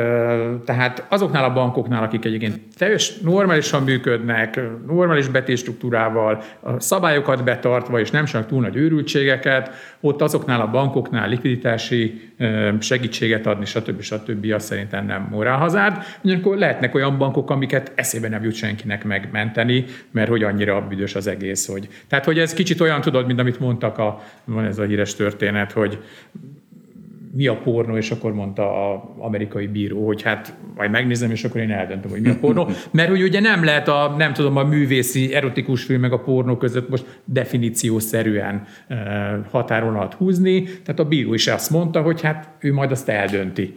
tehát azoknál a bankoknál, akik egyébként teljes normálisan működnek, normális betétstruktúrával, szabályokat betartva, és nem csak túl nagy őrültségeket, ott azoknál a bankoknál likviditási segítséget adni, stb. stb. azt szerintem nem morálhazárd. Ugyanakkor lehetnek olyan bankok, amiket eszébe nem jut senkinek megmenteni, mert hogy annyira büdös az egész. Hogy... Tehát, hogy ez kicsit olyan, tudod, mint amit mondtak, a, van ez a híres történet, hogy mi a pornó, és akkor mondta az amerikai bíró, hogy hát majd megnézem, és akkor én eldöntöm, hogy mi a pornó. Mert hogy ugye nem lehet a, nem tudom, a művészi erotikus film meg a pornó között most definíciószerűen határon alatt húzni, tehát a bíró is azt mondta, hogy hát ő majd azt eldönti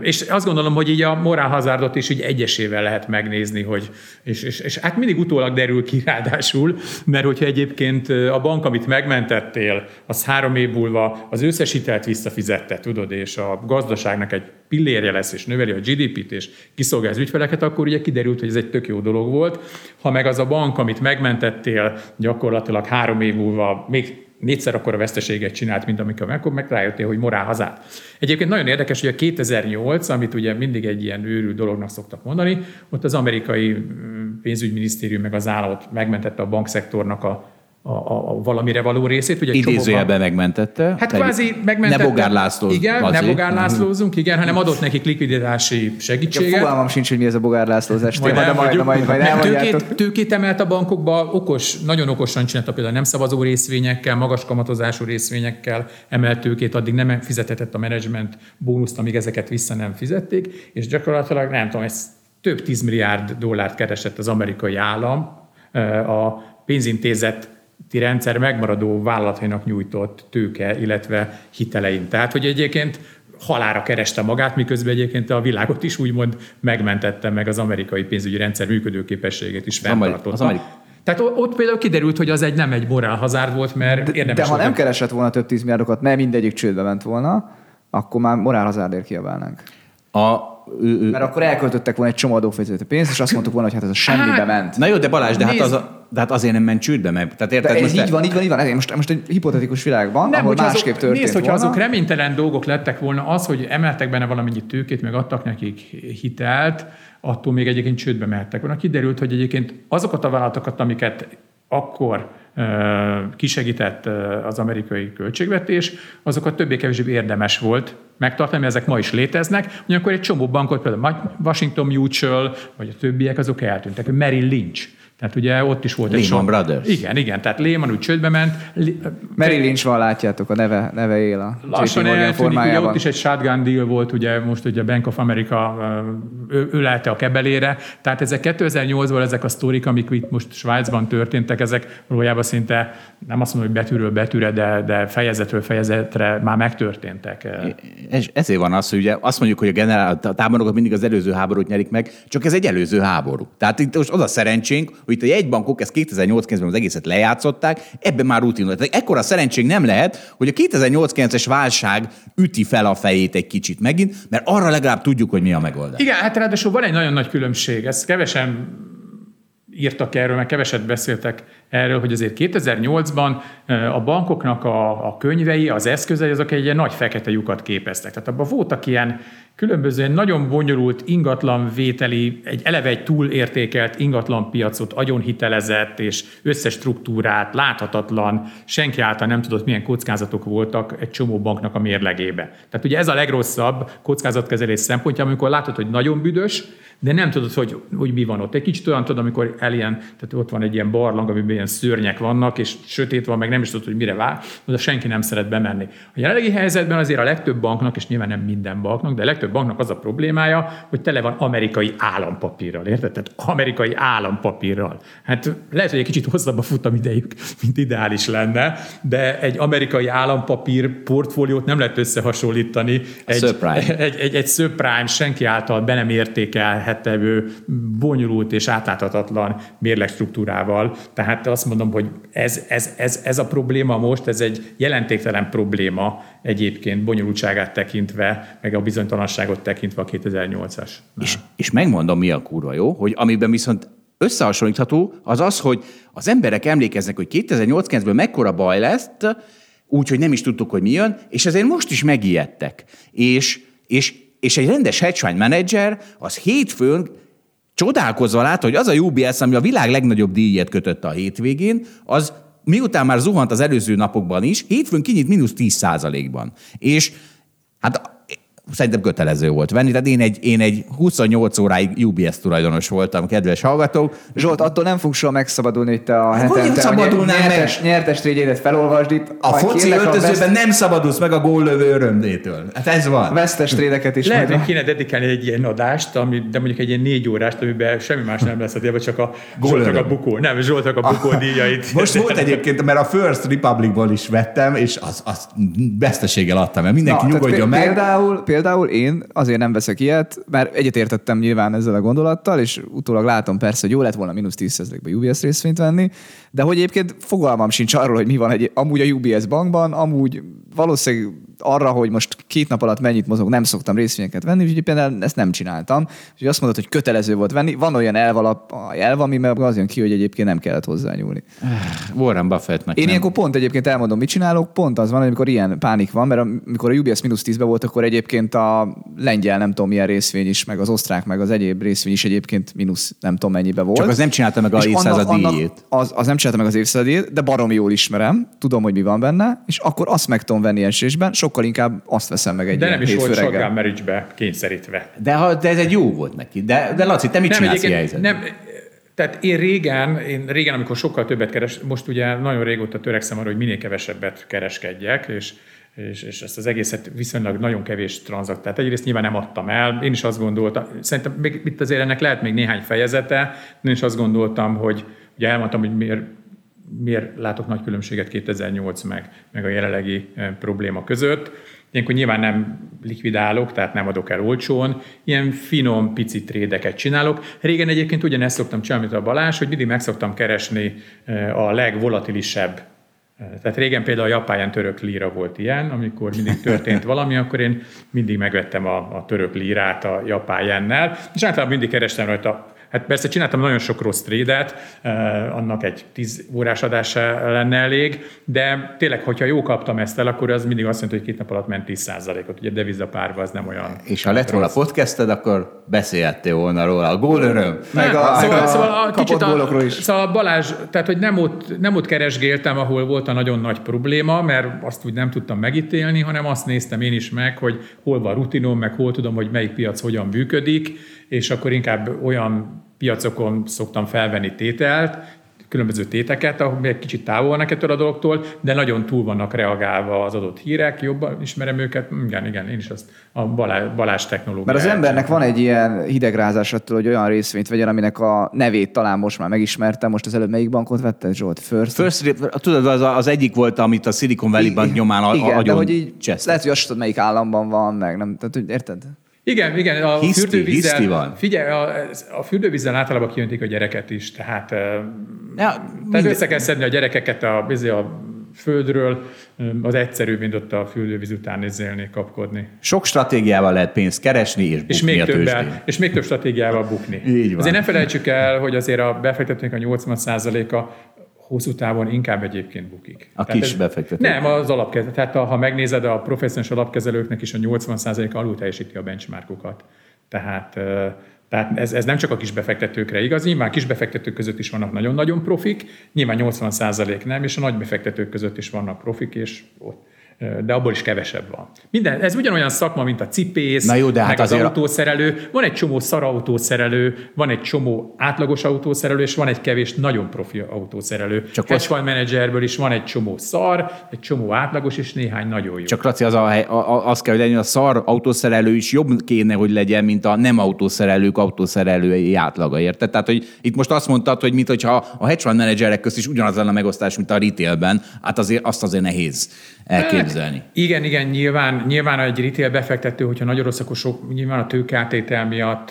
És azt gondolom, hogy így a morálhazárdot is így egyesével lehet megnézni, hogy, és, és, és hát mindig utólag derül ki ráadásul, mert hogyha egyébként a bank, amit megmentettél, az három év múlva az összes hitelt visszafizette, tudod, és a gazdaságnak egy pillérje lesz, és növeli a GDP-t, és kiszolgál az ügyfeleket, akkor ugye kiderült, hogy ez egy tök jó dolog volt. Ha meg az a bank, amit megmentettél, gyakorlatilag három év múlva még négyszer akkor a veszteséget csinált, mint amikor akkor meg rájöttél, hogy morál hazát. Egyébként nagyon érdekes, hogy a 2008, amit ugye mindig egy ilyen őrű dolognak szoktak mondani, ott az amerikai mm, pénzügyminisztérium meg az állat megmentette a bankszektornak a a, a, a valamire való részét. Ugye Idézőjelben megmentette. Hát kvázi megmentette. Ne Bogár László. Igen, ne Bogár Lászlózunk, igen, hanem adott nekik likviditási segítséget. Ja, fogalmam sincs, hogy mi ez a Bogár Lászlózás. Majd, majd, majd, majd, majd tőkét, tőkét emelt a bankokba, okos, nagyon okosan csinálta például nem szavazó részvényekkel, magas kamatozású részvényekkel emelt tőkét, addig nem fizetett a menedzsment bónuszt, amíg ezeket vissza nem fizették, és gyakorlatilag nem tudom, ez több tízmilliárd dollárt keresett az amerikai állam a pénzintézet rendszer megmaradó vállalatainak nyújtott tőke, illetve hitelein. Tehát, hogy egyébként halára kereste magát, miközben egyébként a világot is úgymond megmentette meg az amerikai pénzügyi rendszer működőképességét is fenntartotta. Az tehát ott például kiderült, hogy az egy nem egy morál hazárd volt, mert de, érdemes. De ha nem keresett volna több tízmilliárdokat, nem mindegyik csődbe ment volna, akkor már morál hazárdért kiabálnánk. A mert akkor elköltöttek volna egy csomó adófizető pénzt, és azt mondtuk volna, hogy hát ez a semmibe hát, ment. Na jó, de Balázs, de hát, az a, de hát azért nem ment csődbe meg. Tehát érted, de ez így van, így van, így van. Most, most egy hipotetikus világban, nem, ahol másképp azok, történt Nézd, hogyha volna. azok reménytelen dolgok lettek volna, az, hogy emeltek benne valamennyi tőkét, meg adtak nekik hitelt, attól még egyébként csődbe mehettek volna. Kiderült, hogy egyébként azokat a vállalatokat, amiket akkor kisegített az amerikai költségvetés, azokat többé-kevésbé érdemes volt megtartani, mert ezek ma is léteznek. Ugyanakkor egy csomó bankot, például Washington Mutual, vagy a többiek, azok eltűntek. Merrill Lynch tehát ugye ott is volt Lehman egy Lehman Brothers. Igen, igen, tehát Lehman úgy csődbe ment. Merrill Lynch van, látjátok, a neve, neve él a Lassan eltűnik, ugye ott is egy shotgun deal volt, ugye most ugye Bank of America ő, ő a kebelére. Tehát ezek 2008-ban ezek a sztorik, amik itt most Svájcban történtek, ezek valójában szinte nem azt mondom, hogy betűről betűre, de, de fejezetről fejezetre már megtörténtek. És ezért van az, hogy ugye azt mondjuk, hogy a, generál, a tábornokok mindig az előző háborút nyerik meg, csak ez egy előző háború. Tehát itt most az a szerencsénk, hogy itt a jegybankok ezt 2008-9-ben az egészet lejátszották, ebben már rutin volt. Ekkora szerencsénk nem lehet, hogy a 2008-9-es válság üti fel a fejét egy kicsit megint, mert arra legalább tudjuk, hogy mi a megoldás. Igen, hát ráadásul van egy nagyon nagy különbség. Ezt kevesen írtak erről, meg keveset beszéltek erről, hogy azért 2008-ban a bankoknak a, a könyvei, az eszközei, azok egy ilyen nagy fekete lyukat képeztek. Tehát abban voltak ilyen különböző nagyon bonyolult ingatlan vételi, egy eleve egy túlértékelt ingatlan piacot agyon hitelezett és összes struktúrát, láthatatlan, senki által nem tudott, milyen kockázatok voltak egy csomó banknak a mérlegébe. Tehát ugye ez a legrosszabb kockázatkezelés szempontja, amikor látod, hogy nagyon büdös, de nem tudod, hogy, hogy mi van ott. Egy kicsit olyan tudod, amikor ilyen, tehát ott van egy ilyen barlang, amiben ilyen szörnyek vannak, és sötét van, meg nem is tudod, hogy mire vár, oda senki nem szeret bemenni. A jelenlegi helyzetben azért a legtöbb banknak, és nyilván nem minden banknak, de a legtöbb banknak az a problémája, hogy tele van amerikai állampapírral, érted? Tehát amerikai állampapírral. Hát lehet, hogy egy kicsit hosszabb a futam idejük, mint ideális lenne, de egy amerikai állampapír portfóliót nem lehet összehasonlítani egy, egy, egy, egy, egy subprime senki által be nem értékel kezelhető, bonyolult és átláthatatlan mérlegstruktúrával. Tehát azt mondom, hogy ez, ez, ez, ez a probléma most, ez egy jelentéktelen probléma egyébként bonyolultságát tekintve, meg a bizonytalanságot tekintve a 2008-as. És, és megmondom, mi a kurva jó, hogy amiben viszont összehasonlítható, az az, hogy az emberek emlékeznek, hogy 2008-9-ből mekkora baj lesz, úgyhogy nem is tudtuk, hogy mi jön, és ezért most is megijedtek. És, és és egy rendes hedge fund menedzser az hétfőn csodálkozva lát, hogy az a UBS, ami a világ legnagyobb díjat kötötte a hétvégén, az miután már zuhant az előző napokban is, hétfőn kinyit mínusz 10 ban És hát szerintem kötelező volt venni. Tehát én egy, én egy 28 óráig UBS tulajdonos voltam, kedves hallgatók. Zsolt, attól nem fogsz soha megszabadulni itt a hetente, hogy nyertes, meg? nyertes trégyédet felolvasd itt. A foci öltözőben veszt... nem szabadulsz meg a góllövő örömdétől. Hát ez van. Vesztes trédeket is. Lehet, hogy kéne dedikálni egy ilyen adást, ami, de mondjuk egy ilyen négy órást, amiben semmi más nem lesz, vagy csak a Zsoltak a bukó. Nem, Zsoltak a bukó ah, díjait. Most volt egyébként, mert a First Republicból is vettem, és az, az veszteséggel adtam, mert mindenki Na, nyugodjon meg. Például, például például én azért nem veszek ilyet, mert egyetértettem nyilván ezzel a gondolattal, és utólag látom persze, hogy jó lett volna mínusz 10%-ba UBS részvényt venni, de hogy egyébként fogalmam sincs arról, hogy mi van egy, amúgy a UBS bankban, amúgy valószínűleg arra, hogy most két nap alatt mennyit mozog, nem szoktam részvényeket venni, úgyhogy például ezt nem csináltam. Úgyhogy azt mondod, hogy kötelező volt venni. Van olyan elv, alap, elv ami meg az jön ki, hogy egyébként nem kellett hozzányúlni. Warren Buffettnek Én nem. ilyenkor pont egyébként elmondom, mit csinálok, pont az van, amikor ilyen pánik van, mert amikor a UBS mínusz 10 volt, akkor egyébként a lengyel nem tudom milyen részvény is, meg az osztrák, meg az egyéb részvény is egyébként mínusz nem tudom mennyibe volt. Csak az nem csinálta meg a És évszázad díjét. Az, az nem csinálta meg az évszázad díjét, de barom jól ismerem, tudom, hogy mi van benne, és akkor azt meg tudom venni esésben, sokkal inkább azt veszem meg egy De nem is volt shotgun marriage-be kényszerítve. De, ha, de ez egy jó volt neki. De, de Laci, te mit Nem, csinálsz egyébként, nem, tehát én régen, én régen, amikor sokkal többet keres, most ugye nagyon régóta törekszem arra, hogy minél kevesebbet kereskedjek, és, és, és ezt az egészet viszonylag nagyon kevés tranzakt. Tehát egyrészt nyilván nem adtam el, én is azt gondoltam, szerintem még, itt azért ennek lehet még néhány fejezete, én is azt gondoltam, hogy ugye elmondtam, hogy miért miért látok nagy különbséget 2008 meg, meg a jelenlegi eh, probléma között. Ilyenkor nyilván nem likvidálok, tehát nem adok el olcsón, ilyen finom, pici trédeket csinálok. Régen egyébként ugyanezt szoktam csinálni, mint a Balázs, hogy mindig meg szoktam keresni eh, a legvolatilisebb eh, tehát régen például a japán török líra volt ilyen, amikor mindig történt valami, akkor én mindig megvettem a, a török lírát a japán jennel, és általában mindig kerestem rajta Hát persze csináltam nagyon sok rossz trédet, eh, annak egy 10 órás adása lenne elég, de tényleg, hogyha jó kaptam ezt el, akkor az mindig azt mondta, hogy két nap alatt ment 10%-ot. Ugye devizapárba az nem olyan. És ha lett volna podcasted, akkor beszélhettél volna róla. A gólöröm. Meg a, szóval, meg a szóval a, kapott kicsit gólokról a, is. Szóval Balázs, tehát hogy nem ott, nem ott keresgéltem, ahol volt a nagyon nagy probléma, mert azt úgy nem tudtam megítélni, hanem azt néztem én is meg, hogy hol van rutinom, meg hol tudom, hogy melyik piac hogyan működik, és akkor inkább olyan piacokon szoktam felvenni tételt, különböző téteket, ahol egy kicsit távol vannak ettől a dologtól, de nagyon túl vannak reagálva az adott hírek, jobban ismerem őket. Igen, igen, én is azt a Balázs, Balázs technológiát. Mert az embernek van egy ilyen hidegrázás attól, hogy olyan részvényt vegyen, aminek a nevét talán most már megismertem. Most az előbb melyik bankot vette, Zsolt? First? First, tudod, az, az egyik volt, amit a Silicon Valley Bank nyomán a, Igen, de agyon hogy így lehet, hogy azt tudod, melyik államban van, meg nem. Tehát, hogy érted? Igen, igen, a Hiszti, fürdővízzel, hiszti van. figyelj, a, a fürdővízzel általában kijöntik a gyereket is, tehát, ja, tehát össze kell szedni a gyerekeket a, bizony a földről, az egyszerűbb, mint ott a fürdővíz után nézélni, kapkodni. Sok stratégiával lehet pénzt keresni, és, És bukni még, a többel, és még több stratégiával bukni. Így van. Azért ne felejtsük el, hogy azért a befektetők a 80%-a hosszú távon inkább egyébként bukik. A Tehát kis befektetők. Nem, az alapkezelő. Tehát ha megnézed, a professzionális alapkezelőknek is a 80% alul teljesíti a benchmarkokat. Tehát, tehát ez, ez nem csak a kisbefektetőkre igaz, nyilván kisbefektetők között is vannak nagyon-nagyon profik, nyilván 80% nem, és a nagy befektetők között is vannak profik, és ott de abból is kevesebb van. Minden, ez ugyanolyan szakma, mint a cipész, Na jó, de hát meg az autószerelő. Van egy csomó szar autószerelő, van egy csomó átlagos autószerelő, és van egy kevés nagyon profi autószerelő. Csak Hedge fund menedzserből is van egy csomó szar, egy csomó átlagos, és néhány nagyon jó. Csak Laci, az, a, a, a, az kell, hogy legyen, a szar autószerelő is jobb kéne, hogy legyen, mint a nem autószerelők autószerelői átlaga, érted? Tehát, hogy itt most azt mondtad, hogy mint hogyha a hedge fund menedzserek közt is ugyanaz lenne a megosztás, mint a retailben, hát azért azt azért nehéz elképzelni. Hát, igen, igen, nyilván, nyilván egy retail befektető, hogyha nagyon rossz, sok, nyilván a tőkeátétel miatt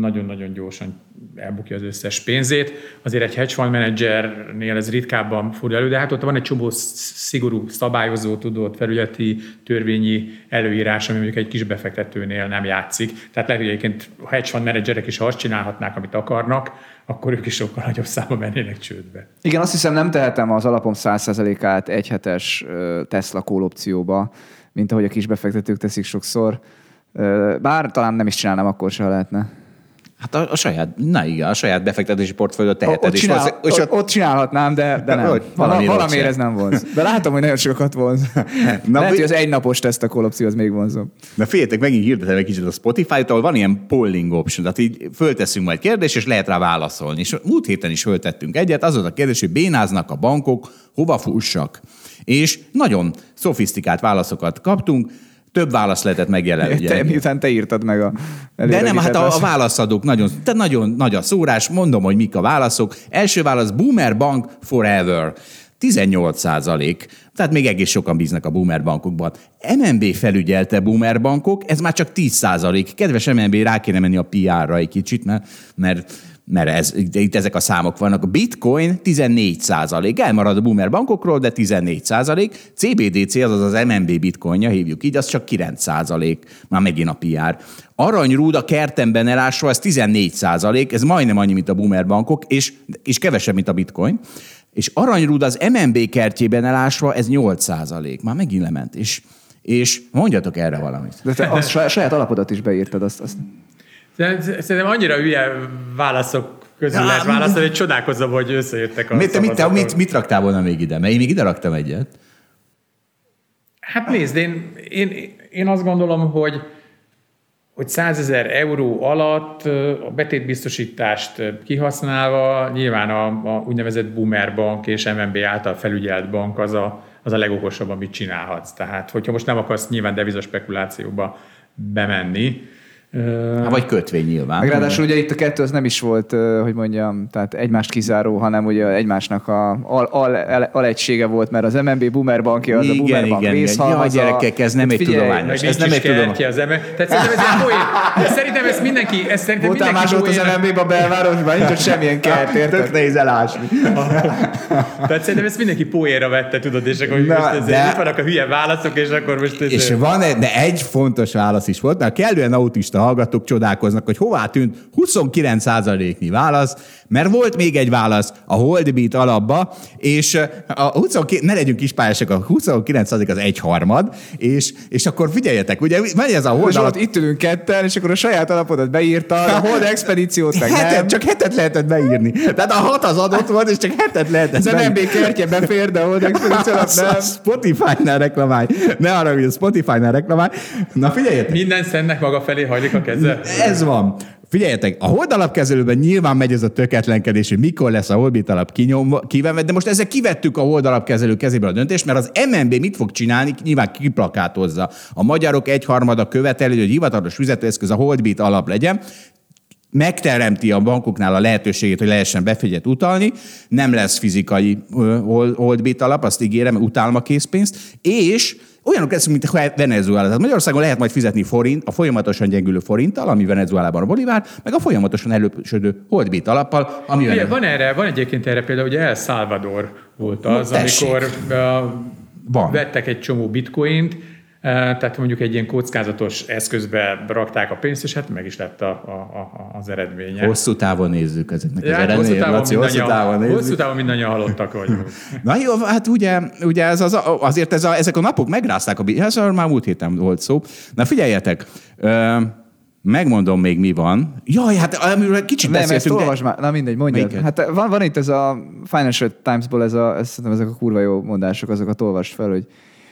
nagyon-nagyon gyorsan elbukja az összes pénzét. Azért egy hedge fund menedzsernél ez ritkábban fordul elő, de hát ott van egy csomó sz- szigorú szabályozó, tudott felületi törvényi előírás, ami mondjuk egy kis befektetőnél nem játszik. Tehát lehet, hogy egyébként a hedge fund menedzserek is, ha azt csinálhatnák, amit akarnak, akkor ők is sokkal nagyobb száma mennének csődbe. Igen, azt hiszem nem tehetem az alapom 100%-át egy hetes ö, Tesla call opcióba, mint ahogy a kis befektetők teszik sokszor. Bár talán nem is csinálnám, akkor se lehetne. Hát a, a saját, na igen, a saját befektetési portfóliót teheted. Ott, csinál, és ott, ott csinálhatnám, de, de nem. Hogy Vala, valami valamiért ez nem vonz. De látom, hogy nagyon sokat vonz. Na, Lehet, hogy az egynapos teszt a call opció az még vonzom. Na féljetek, megint hirdetem egy kicsit a Spotify-t, ahol van ilyen polling option, tehát így fölteszünk majd kérdést, és lehet rá válaszolni. És múlt héten is föltettünk egyet, az a kérdés, hogy bénáznak a bankok, hova fussak. És nagyon szofisztikált válaszokat kaptunk, több válasz lehetett Te, megjelenni. miután te írtad meg a De nem, hát a, a válaszadók nagyon, de nagyon nagy a szórás, mondom, hogy mik a válaszok. Első válasz, Boomer Bank Forever. 18 százalék. Tehát még egész sokan bíznak a boomer bankokban. MNB felügyelte boomer bankok, ez már csak 10 százalék. Kedves MNB, rá kéne menni a PR-ra egy kicsit, mert, mert mert ez, itt ezek a számok vannak. A bitcoin 14 százalék, elmarad a boomer bankokról, de 14 százalék. CBDC, azaz az MNB bitcoinja, hívjuk így, az csak 9 százalék, már megint a PR. Aranyrúd a kertemben elásva, ez 14 százalék, ez majdnem annyi, mint a boomer bankok, és, és kevesebb, mint a bitcoin. És aranyrúd az MNB kertjében elásva, ez 8 százalék. Már megint lement. És, és mondjatok erre valamit. De te azt saját alapodat is beírtad, azt, azt Szerintem annyira hülye válaszok közül lehet válaszolni, hogy csodálkozom, hogy összejöttek a mit, mit, te, mit, mit raktál volna még ide? Mert én még ide raktam egyet. Hát nézd, én, én, én azt gondolom, hogy hogy 100 ezer euró alatt a betétbiztosítást kihasználva nyilván a, a úgynevezett Boomer bank és MNB által felügyelt bank az a, az a legokosabb, amit csinálhatsz. Tehát, hogyha most nem akarsz nyilván devizaspekulációba bemenni, Há, vagy kötvény nyilván. Meg ráadásul ugye itt a kettő az nem is volt, hogy mondjam, tehát egymást kizáró, hanem ugye egymásnak a al, al, al, alegysége volt, mert az MNB Boomer bankja, az igen, a Boomer bank igen, igen. Ja, gyerekek, ez nem egy tudományos. Ez nem egy tudományos. Az MNB. Tehát szerintem ez egy poén. Szerintem ez mindenki, ez szerintem Voltál mindenki más az MNB-be a belvárosban, nincs ott semmilyen kert, érted? Tök nehéz elásni. Tehát szerintem ezt mindenki poénra vette, tudod, és akkor Na, most ez de... vannak a hülye válaszok, és akkor most ez... És van, de egy fontos válasz is volt, mert kellően autista a hallgatók csodálkoznak, hogy hová tűnt 29%-nyi válasz, mert volt még egy válasz a Holdbeat alapba, és a 22, ne legyünk kispályások, a 29 az egy harmad, és, és akkor figyeljetek, ugye megy ez a Hold alap... itt ülünk ketten, és akkor a saját alapodat beírta, a Hold expedíciót meg hetet, nem. Csak hetet lehetett beírni. Tehát a hat az adott volt, és csak hetet lehetett Ez a MB kertje befér, de a Hold expedíciót nem. Spotify-nál reklamálj. Ne arra, hogy a Spotify-nál reklamálj. Na figyeljetek. Minden szennek maga felé hajlik a keze. Ez van. Figyeljetek, a holdalapkezelőben nyilván megy ez a töketlenkedés, hogy mikor lesz a holdbit alap kinyomva, kivenve, de most ezzel kivettük a holdalapkezelő kezéből a döntést, mert az MNB mit fog csinálni, nyilván kiplakátozza. A magyarok egyharmada követeli, hogy hivatalos fizetőeszköz a holdbit alap legyen, megteremti a bankoknál a lehetőségét, hogy lehessen befegyet utalni, nem lesz fizikai holdbit alap, azt ígérem, utálom a készpénzt, és olyanok leszünk, mint Venezuela. Tehát Magyarországon lehet majd fizetni forint, a folyamatosan gyengülő forinttal, ami Venezuelában a bolivár, meg a folyamatosan elősödő holdbit alappal, ami Ugye, van erre, van egyébként erre például, ugye El Salvador volt az, Na, amikor uh, van. vettek egy csomó bitcoint, tehát mondjuk egy ilyen kockázatos eszközbe rakták a pénzt, és hát meg is lett a, a, a, az eredménye. Hosszú távon nézzük ezeknek ja, az hát hosszú távon, Laci, hosszú távon nézzük. Hosszú távon mindannyian halottak vagyunk. Na jó, hát ugye, ugye ez az, azért ez a, ezek a napok megrázták a ez már múlt héten volt szó. Na figyeljetek, Megmondom még mi van. Jaj, hát amiről kicsit Nem, ezt olvasd de... már. Na mindegy, mondja. Hát van, van itt ez a Financial Times-ból ez a, ez, ezek a kurva jó mondások, azokat olvasd fel, hogy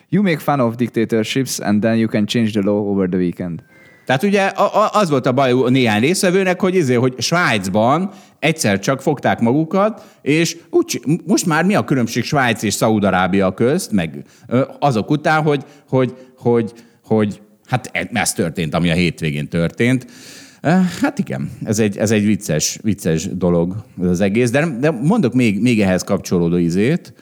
You make fun of dictatorships, and then you can change the law over the weekend. Tehát ugye az volt a baj néhány részvevőnek, hogy, ezért, hogy Svájcban egyszer csak fogták magukat, és úgy, most már mi a különbség Svájc és Szaúd-Arábia közt, meg azok után, hogy, hogy, hogy, hogy hát e, ez történt, ami a hétvégén történt. Hát igen, ez egy, ez egy vicces, vicces dolog ez az egész, de, de mondok még, még ehhez kapcsolódó izét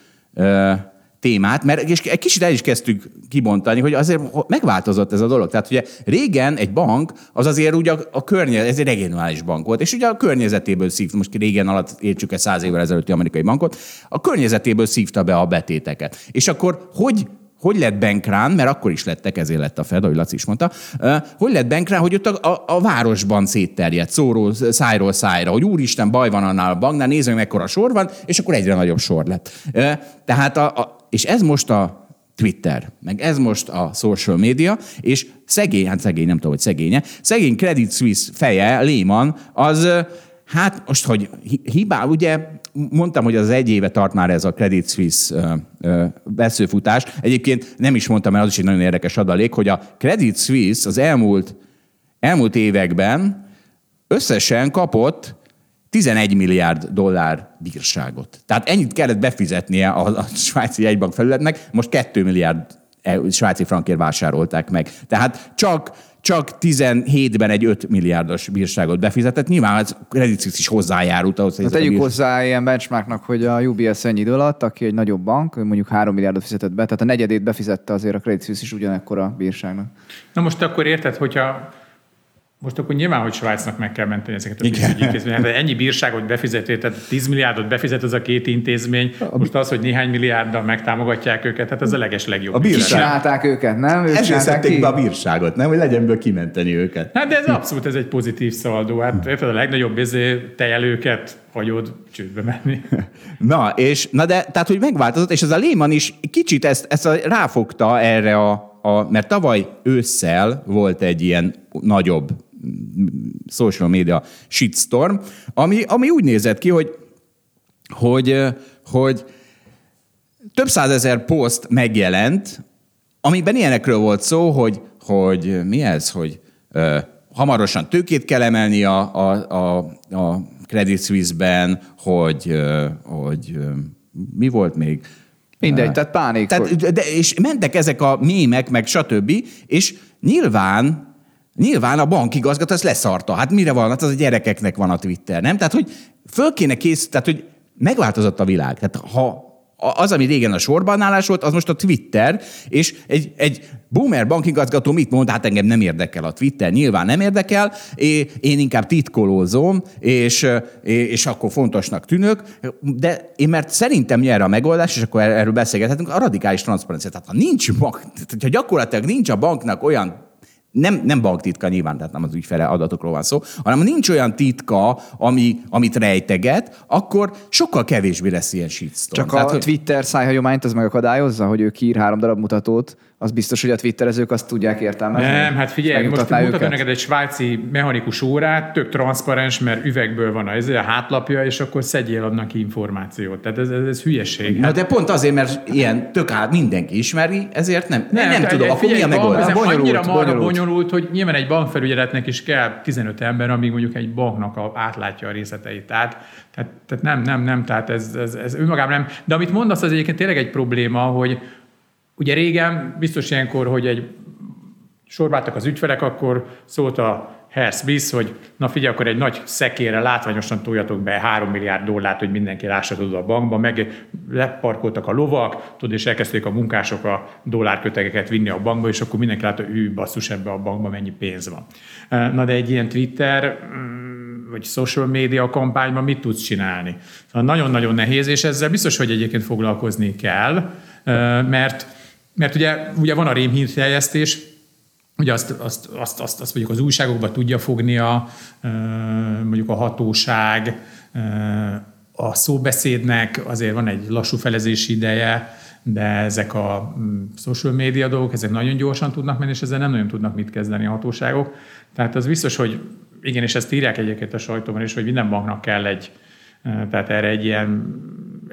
témát, mert és egy kicsit el is kezdtük kibontani, hogy azért megváltozott ez a dolog. Tehát ugye régen egy bank, az azért ugye a, a környezet, ez egy regionális bank volt, és ugye a környezetéből szívta, most régen alatt értsük egy száz évvel ezelőtti amerikai bankot, a környezetéből szívta be a betéteket. És akkor hogy hogy lett bankrán, mert akkor is lettek, ezért lett a Fed, ahogy Laci is mondta, hogy lett bankrán, hogy ott a, a, a városban szétterjedt, szóról, szájról szájra, hogy úristen, baj van annál a banknál, nézzük, mekkora sor van, és akkor egyre nagyobb sor lett. Tehát a, a, és ez most a Twitter, meg ez most a social media, és szegény, hát szegény, nem tudom, hogy szegénye, szegény Credit Suisse feje, Lehman, az hát most, hogy hibá, ugye mondtam, hogy az egy éve tart már ez a Credit Suisse veszőfutás. Egyébként nem is mondtam, mert az is egy nagyon érdekes adalék, hogy a Credit Suisse az elmúlt, elmúlt években összesen kapott 11 milliárd dollár bírságot. Tehát ennyit kellett befizetnie a, a svájci jegybank felületnek, most 2 milliárd e- svájci frankért vásárolták meg. Tehát csak csak 17-ben egy 5 milliárdos bírságot befizetett. Nyilván az Credit Suisse is hozzájárult ahhoz, hogy Hát a tegyük bír- hozzá ilyen benchmarknak, hogy a UBS ennyi idő alatt, aki egy nagyobb bank, mondjuk 3 milliárdot fizetett be, tehát a negyedét befizette azért a Credit Suisse is ugyanekkora bírságnak. Na most akkor érted, hogyha most akkor nyilván, hogy Svájcnak meg kell menteni ezeket a pénzügyi intézményeket. Hát ennyi bírságot befizetett, tehát 10 milliárdot befizet az a két intézmény, most az, hogy néhány milliárddal megtámogatják őket, hát ez a leges legjobb. A bírság. őket, nem? Ők Ezért szedték be a bírságot, nem? Hogy legyen ből kimenteni őket. Hát de ez abszolút ez egy pozitív szaldó. Hát érted, a legnagyobb izé, tejelőket hagyod csődbe menni. Na, és, na de, tehát, hogy megváltozott, és ez a Lehman is kicsit ezt, ezt a, ráfogta erre a, a, mert tavaly ősszel volt egy ilyen nagyobb social media shitstorm, ami, ami úgy nézett ki, hogy, hogy, hogy több százezer poszt megjelent, amiben ilyenekről volt szó, hogy, hogy mi ez, hogy ö, hamarosan tőkét kell emelni a, a, a, a Credit Suisse-ben, hogy, ö, hogy ö, mi volt még? Mindegy, tehát pánik. Tehát, de, és mentek ezek a mémek, meg stb., és nyilván Nyilván a bankigazgató ezt leszarta. Hát mire van? Hát az a gyerekeknek van a Twitter, nem? Tehát, hogy föl kéne kész, tehát, hogy megváltozott a világ. Tehát, ha az, ami régen a sorban állás volt, az most a Twitter, és egy, egy boomer bankigazgató mit mond? Hát engem nem érdekel a Twitter, nyilván nem érdekel, én inkább titkolózom, és, és akkor fontosnak tűnök, de én mert szerintem nyerre a megoldás, és akkor er-, erről beszélgethetünk, a radikális transzparencia. Tehát ha nincs bank, tehát ha gyakorlatilag nincs a banknak olyan nem, nem banktitka nyilván, tehát nem az ügyfele adatokról van szó, hanem ha nincs olyan titka, ami, amit rejteget, akkor sokkal kevésbé lesz ilyen shitstorm. Csak a hogy- Twitter szájhagyományt az megakadályozza, hogy ő kiír három darab mutatót, az biztos, hogy a twitterezők azt tudják értelmezni. Nem, hát figyelj, most mutatom őket. neked egy svájci mechanikus órát, tök transzparens, mert üvegből van ez a hátlapja, és akkor szedjél adnak információt. Tehát ez, ez, ez hülyeség. Na de pont azért, mert ilyen tök át mindenki ismeri, ezért nem, nem, nem, tudom, akkor mi a megoldás? ez Bonyolult, annyira bonyolult. bonyolult, hogy nyilván egy bankfelügyeletnek is kell 15 ember, amíg mondjuk egy banknak a, átlátja a részleteit. Tehát, tehát, tehát nem, nem, nem, tehát ez, ez, ez önmagában nem. De amit mondasz, az egyébként tényleg egy probléma, hogy ugye régen biztos ilyenkor, hogy egy sorbáltak az ügyfelek, akkor szólt a Herr Smith, hogy na figyelj, akkor egy nagy szekére látványosan toljatok be 3 milliárd dollárt, hogy mindenki lássa tudod a bankba, meg leparkoltak a lovak, tudod, és elkezdték a munkások a dollárkötegeket vinni a bankba, és akkor mindenki látta, ő basszus ebbe a bankba mennyi pénz van. Na de egy ilyen Twitter mm, vagy social media kampányban mit tudsz csinálni? Szóval nagyon-nagyon nehéz, és ezzel biztos, hogy egyébként foglalkozni kell, mert, mert ugye, ugye van a rémhírteljesztés, Ugye azt, azt, azt, azt, azt mondjuk az újságokban tudja fogni a, mondjuk a hatóság, a szóbeszédnek azért van egy lassú felezési ideje, de ezek a social media dolgok, ezek nagyon gyorsan tudnak menni, és ezzel nem nagyon tudnak mit kezdeni a hatóságok. Tehát az biztos, hogy igen, és ezt írják egyébként a sajtóban is, hogy minden banknak kell egy, tehát erre egy ilyen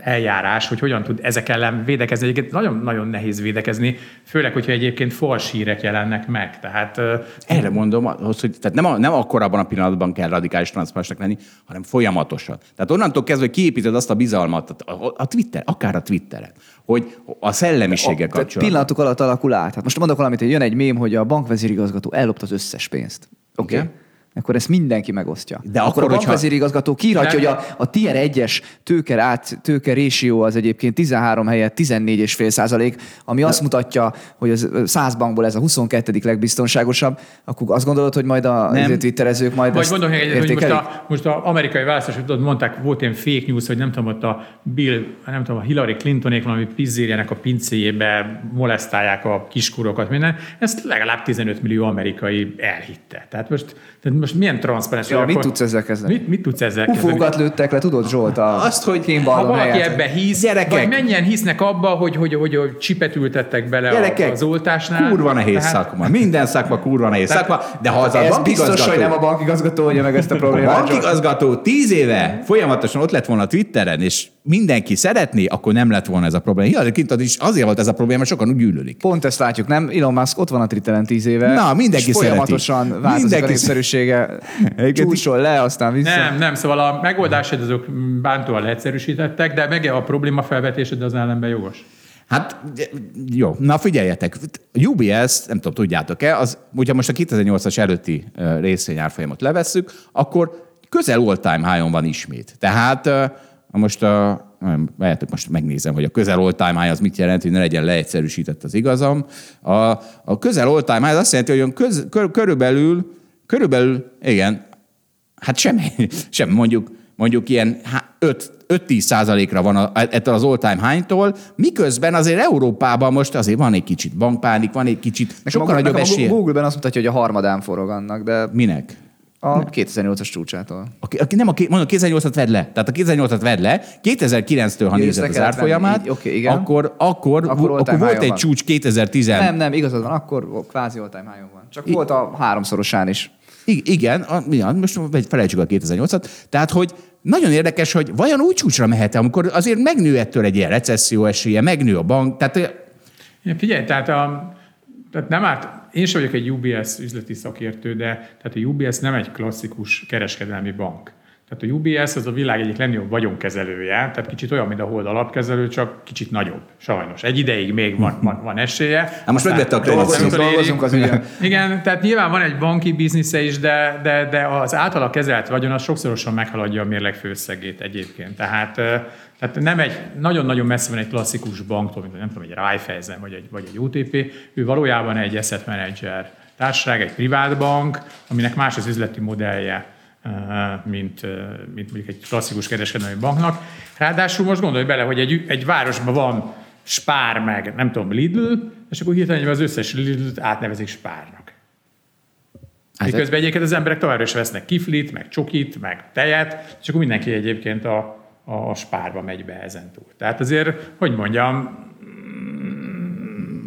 eljárás, hogy hogyan tud ezek ellen védekezni. Egyébként nagyon-nagyon nehéz védekezni, főleg, hogyha egyébként fals hírek jelennek meg. Tehát Erre mondom, ahhoz, hogy tehát nem, a, nem akkor abban a pillanatban kell radikális transzparensnek lenni, hanem folyamatosan. Tehát onnantól kezdve, hogy kiépíted azt a bizalmat, a, a Twitter, akár a Twitteren, hogy a szellemiséggel kapcsolatban. Pillanatok alatt alakul át. Hát most mondok valamit, hogy jön egy mém, hogy a bankvezérigazgató ellopta az összes pénzt. Oké? Okay? Igen. Akkor ezt mindenki megosztja. De akkor, akkor, a hogyha- bankvezérigazgató kiírhatja, hogy a, a tier 1-es tőker át, tőker ratio az egyébként 13 helyett 14,5 százalék, ami azt mutatja, hogy az 100 bankból ez a 22. legbiztonságosabb, akkor azt gondolod, hogy majd a twitterezők majd Vagy gondolj egy, hogy most a, most a amerikai választás, tudod, mondták, volt ilyen fake news, hogy nem tudom, ott a Bill, nem tudom, a Hillary Clintonék valami pizzériának a pincéjébe molesztálják a kiskurokat, minden. Ezt legalább 15 millió amerikai elhitte. Tehát most, tehát most milyen transzparens? Ja, mit tudsz ezzel kezdeni? Mit, mit tudsz ezzel kezdeni? Ufókat lőttek le, tudod Zsolt? A Azt, hogy Ha valaki helyett. ebbe hisz, Gyerekek! vagy mennyien hisznek abba, hogy, hogy, hogy, hogy csipet ültettek bele a, Gyerekek, az oltásnál. kurva nehéz Tehát- szakma. Minden szakma kurva nehéz Tehát- szakma, de ha az a Ez biztos, bankigazgató, hogy nem a bankigazgató oldja meg ezt a a problémát. Zsolt. bankigazgató tíz éve folyamatosan ott lett volna a Twitteren, és mindenki szeretné, akkor nem lett volna ez a probléma. Hillary Clinton is azért volt ez a probléma, sokan úgy gyűlölik. Pont ezt látjuk, nem? Elon Musk ott van a Twitteren tíz éve. Na, mindenki és folyamatosan szereti. változik Mindenki a népszerűsége. Egyébként- Csúcsol le, aztán vissza. Nem, nem, szóval a megoldásod azok bántóan leegyszerűsítettek, de meg a probléma felvetésed az ellenben jogos. Hát jó, na figyeljetek, UBS, nem tudom, tudjátok-e, az, ugye most a 2008-as előtti részvényárfolyamot levesszük, akkor közel all-time high van ismét. Tehát most a Várjátok, most megnézem, hogy a közel all-time high az mit jelent, hogy ne legyen leegyszerűsített az igazam. A, a közel all-time high az azt jelenti, hogy olyan köz, kör, körülbelül, körülbelül, igen, hát semmi, sem mondjuk, mondjuk ilyen 5-10 százalékra van a, ettől az all-time high-tól, miközben azért Európában most azért van egy kicsit bankpánik, van egy kicsit Nekem sokkal a, nagyobb esélye. a Google-ben azt mutatja, hogy a harmadán forog annak, de Minek? a 2008-as csúcsától. Aki, aki nem a, mondom, 2008-at vedd le. Tehát a 2008-at vedd le, 2009-től, ha nézed az árfolyamát, így, oké, igen. akkor, akkor, Akkor akkor, volt egy van. csúcs 2010 Nem, nem, igazad van, akkor kvázi all-time high van. Csak volt a háromszorosán is. Igen, a, ja, most felejtsük a 2008-at. Tehát, hogy nagyon érdekes, hogy vajon úgy csúcsra mehet amikor azért megnő ettől egy ilyen recesszió esélye, megnő a bank, tehát Ja, figyelj, tehát, a, tehát nem árt, én sem vagyok egy UBS üzleti szakértő, de tehát a UBS nem egy klasszikus kereskedelmi bank. Tehát a UBS az a világ egyik legnagyobb vagyonkezelője, tehát kicsit olyan, mint a Hold alapkezelő, csak kicsit nagyobb, sajnos. Egy ideig még van, van, van esélye. Hát most megvette a Dolgozunk, dolgozunk az ügyön. Igen, tehát nyilván van egy banki biznisze is, de, de, de az általa kezelt vagyon az sokszorosan meghaladja a mérleg főszegét egyébként. Tehát, tehát nem egy, nagyon-nagyon messze van egy klasszikus banktól, mint nem tudom, egy Raiffeisen vagy egy, vagy egy UTP, ő valójában egy asset manager társaság, egy privát bank, aminek más az üzleti modellje, mint, ö, mint mondjuk egy klasszikus kereskedelmi banknak. Ráadásul most gondolj bele, hogy egy, egy városban van Spár meg, nem tudom, Lidl, és akkor hirtelen az összes Lidl-t átnevezik Spárnak. Hát- Miközben egyébként az emberek továbbra is vesznek kiflit, meg csokit, meg tejet, és akkor mindenki egyébként a, a spárba megy be ezentúl. Tehát azért, hogy mondjam,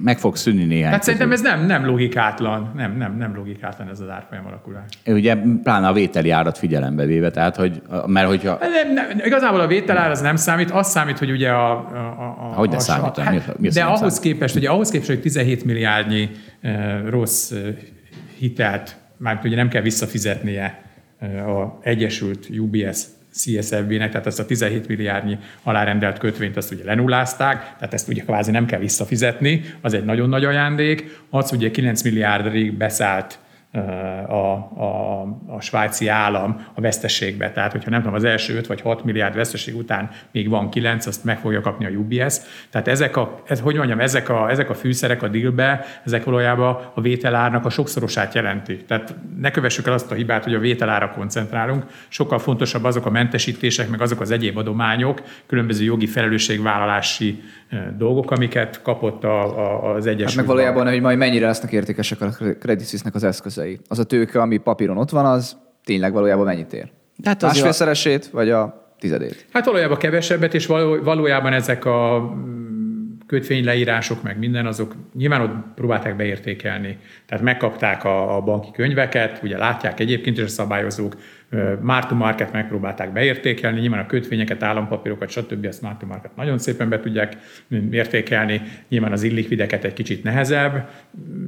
meg fog szűnni néhány. hát szerintem ez nem, nem logikátlan, nem, nem, nem logikátlan ez az árfolyam alakulás. Ugye pláne a vételi árat figyelembe véve, tehát hogy, mert hogyha Nem, nem, igazából a vételár az nem számít, az számít, hogy ugye a... a, a Hogy ne számít? a, Mi mi de ahhoz számít? képest, ugye ahhoz képest, hogy 17 milliárdnyi rossz uh, hitelt, már ugye nem kell visszafizetnie uh, a Egyesült UBS CSFB-nek, tehát ezt a 17 milliárdnyi alárendelt kötvényt azt ugye lenullázták, tehát ezt ugye kvázi nem kell visszafizetni, az egy nagyon nagy ajándék. Az ugye 9 milliárdrig beszállt a, a, a svájci állam a veszteségbe. Tehát, hogyha nem tudom, az első 5 vagy 6 milliárd veszteség után még van 9, azt meg fogja kapni a UBS. Tehát ezek a, ez, hogy mondjam, ezek a, ezek a fűszerek a dealbe, ezek valójában a vételárnak a sokszorosát jelenti. Tehát ne kövessük el azt a hibát, hogy a vételára koncentrálunk. Sokkal fontosabb azok a mentesítések, meg azok az egyéb adományok, különböző jogi felelősségvállalási dolgok, amiket kapott a, a, az Egyesült Hát meg valójában, hogy majd mennyire lesznek értékesek a Credit Suisse-nek az eszközei. Az a tőke, ami papíron ott van, az tényleg valójában mennyit ér? Hát Másfélszeresét, vagy a tizedét? Hát valójában kevesebbet, és való, valójában ezek a kötvényleírások, meg minden, azok nyilván ott próbálták beértékelni. Tehát megkapták a, a banki könyveket, ugye látják egyébként is a szabályozók, Mark to market megpróbálták beértékelni, nyilván a kötvényeket, állampapírokat, stb. ezt Mark to market nagyon szépen be tudják értékelni, nyilván az illikvideket egy kicsit nehezebb,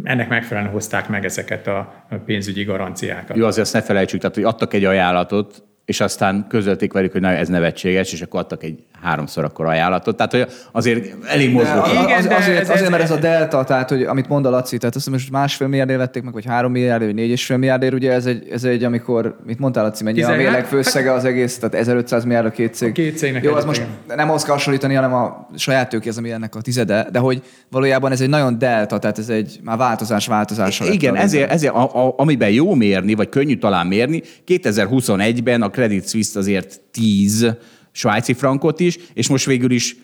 ennek megfelelően hozták meg ezeket a pénzügyi garanciákat. Jó, azért azt ne felejtsük, tehát hogy adtak egy ajánlatot, és aztán közölték velük, hogy na, ez nevetséges, és akkor adtak egy háromszor akkor ajánlatot. Tehát, hogy azért elég mozgó. az, az, azért, ez- azért, ez- mert ez a delta, tehát hogy, amit mond a Laci, tehát azt hiszem, most másfél milliárdért vették meg, vagy három milliárdért, vagy négy és fél milliárdért, ugye ez egy, ez egy amikor, mit mondtál Laci, mennyi a mérleg hát- főszege az egész, tehát 1500 milliárd a két cég. A két cégnek Jó, az most igen. nem ahhoz kell hasonlítani, hanem a saját tőké az, ami ennek a tizede, de hogy valójában ez egy nagyon delta, tehát ez egy már változás változása. Igen, ezért, ezért a, a, amiben jó mérni, vagy könnyű talán mérni, 2021-ben a Credit Suisse azért 10 svájci frankot is, és most végül is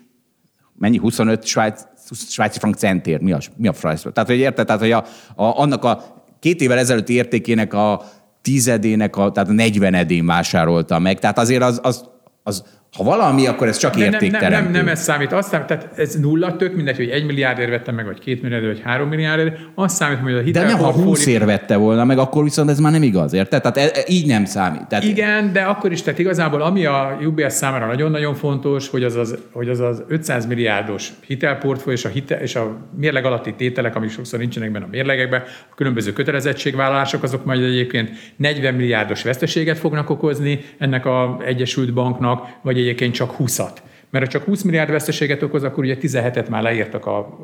mennyi? 25 svájc, svájci frank centér. Mi a, mi a francia? Tehát, hogy érted? Tehát, hogy a, a, annak a két évvel ezelőtti értékének a tizedének, a, tehát a negyvenedén vásárolta meg. Tehát azért az, az, az ha valami, akkor ez csak De nem, nem, értékteremtő. nem, nem ez számít. Azt számít, tehát ez nulla, tök mindegy, hogy egy milliárdért vettem meg, vagy két milliárdért, vagy három milliárdért. Azt számít, hogy a De hitel nem, ha portfólió- 20 ér vette volna meg, akkor viszont ez már nem igaz, érted? Tehát e, e, így nem számít. Tehát Igen, de akkor is, tehát igazából ami a UBS számára nagyon-nagyon fontos, hogy az az, hogy az, az 500 milliárdos hitelportfólió és a, hitel, és a mérleg alatti tételek, amik sokszor nincsenek benne a mérlegekben, a különböző kötelezettségvállalások, azok majd egyébként 40 milliárdos veszteséget fognak okozni ennek a Egyesült Banknak, vagy egyébként csak 20-at. Mert ha csak 20 milliárd veszteséget okoz, akkor ugye 17-et már leírtak a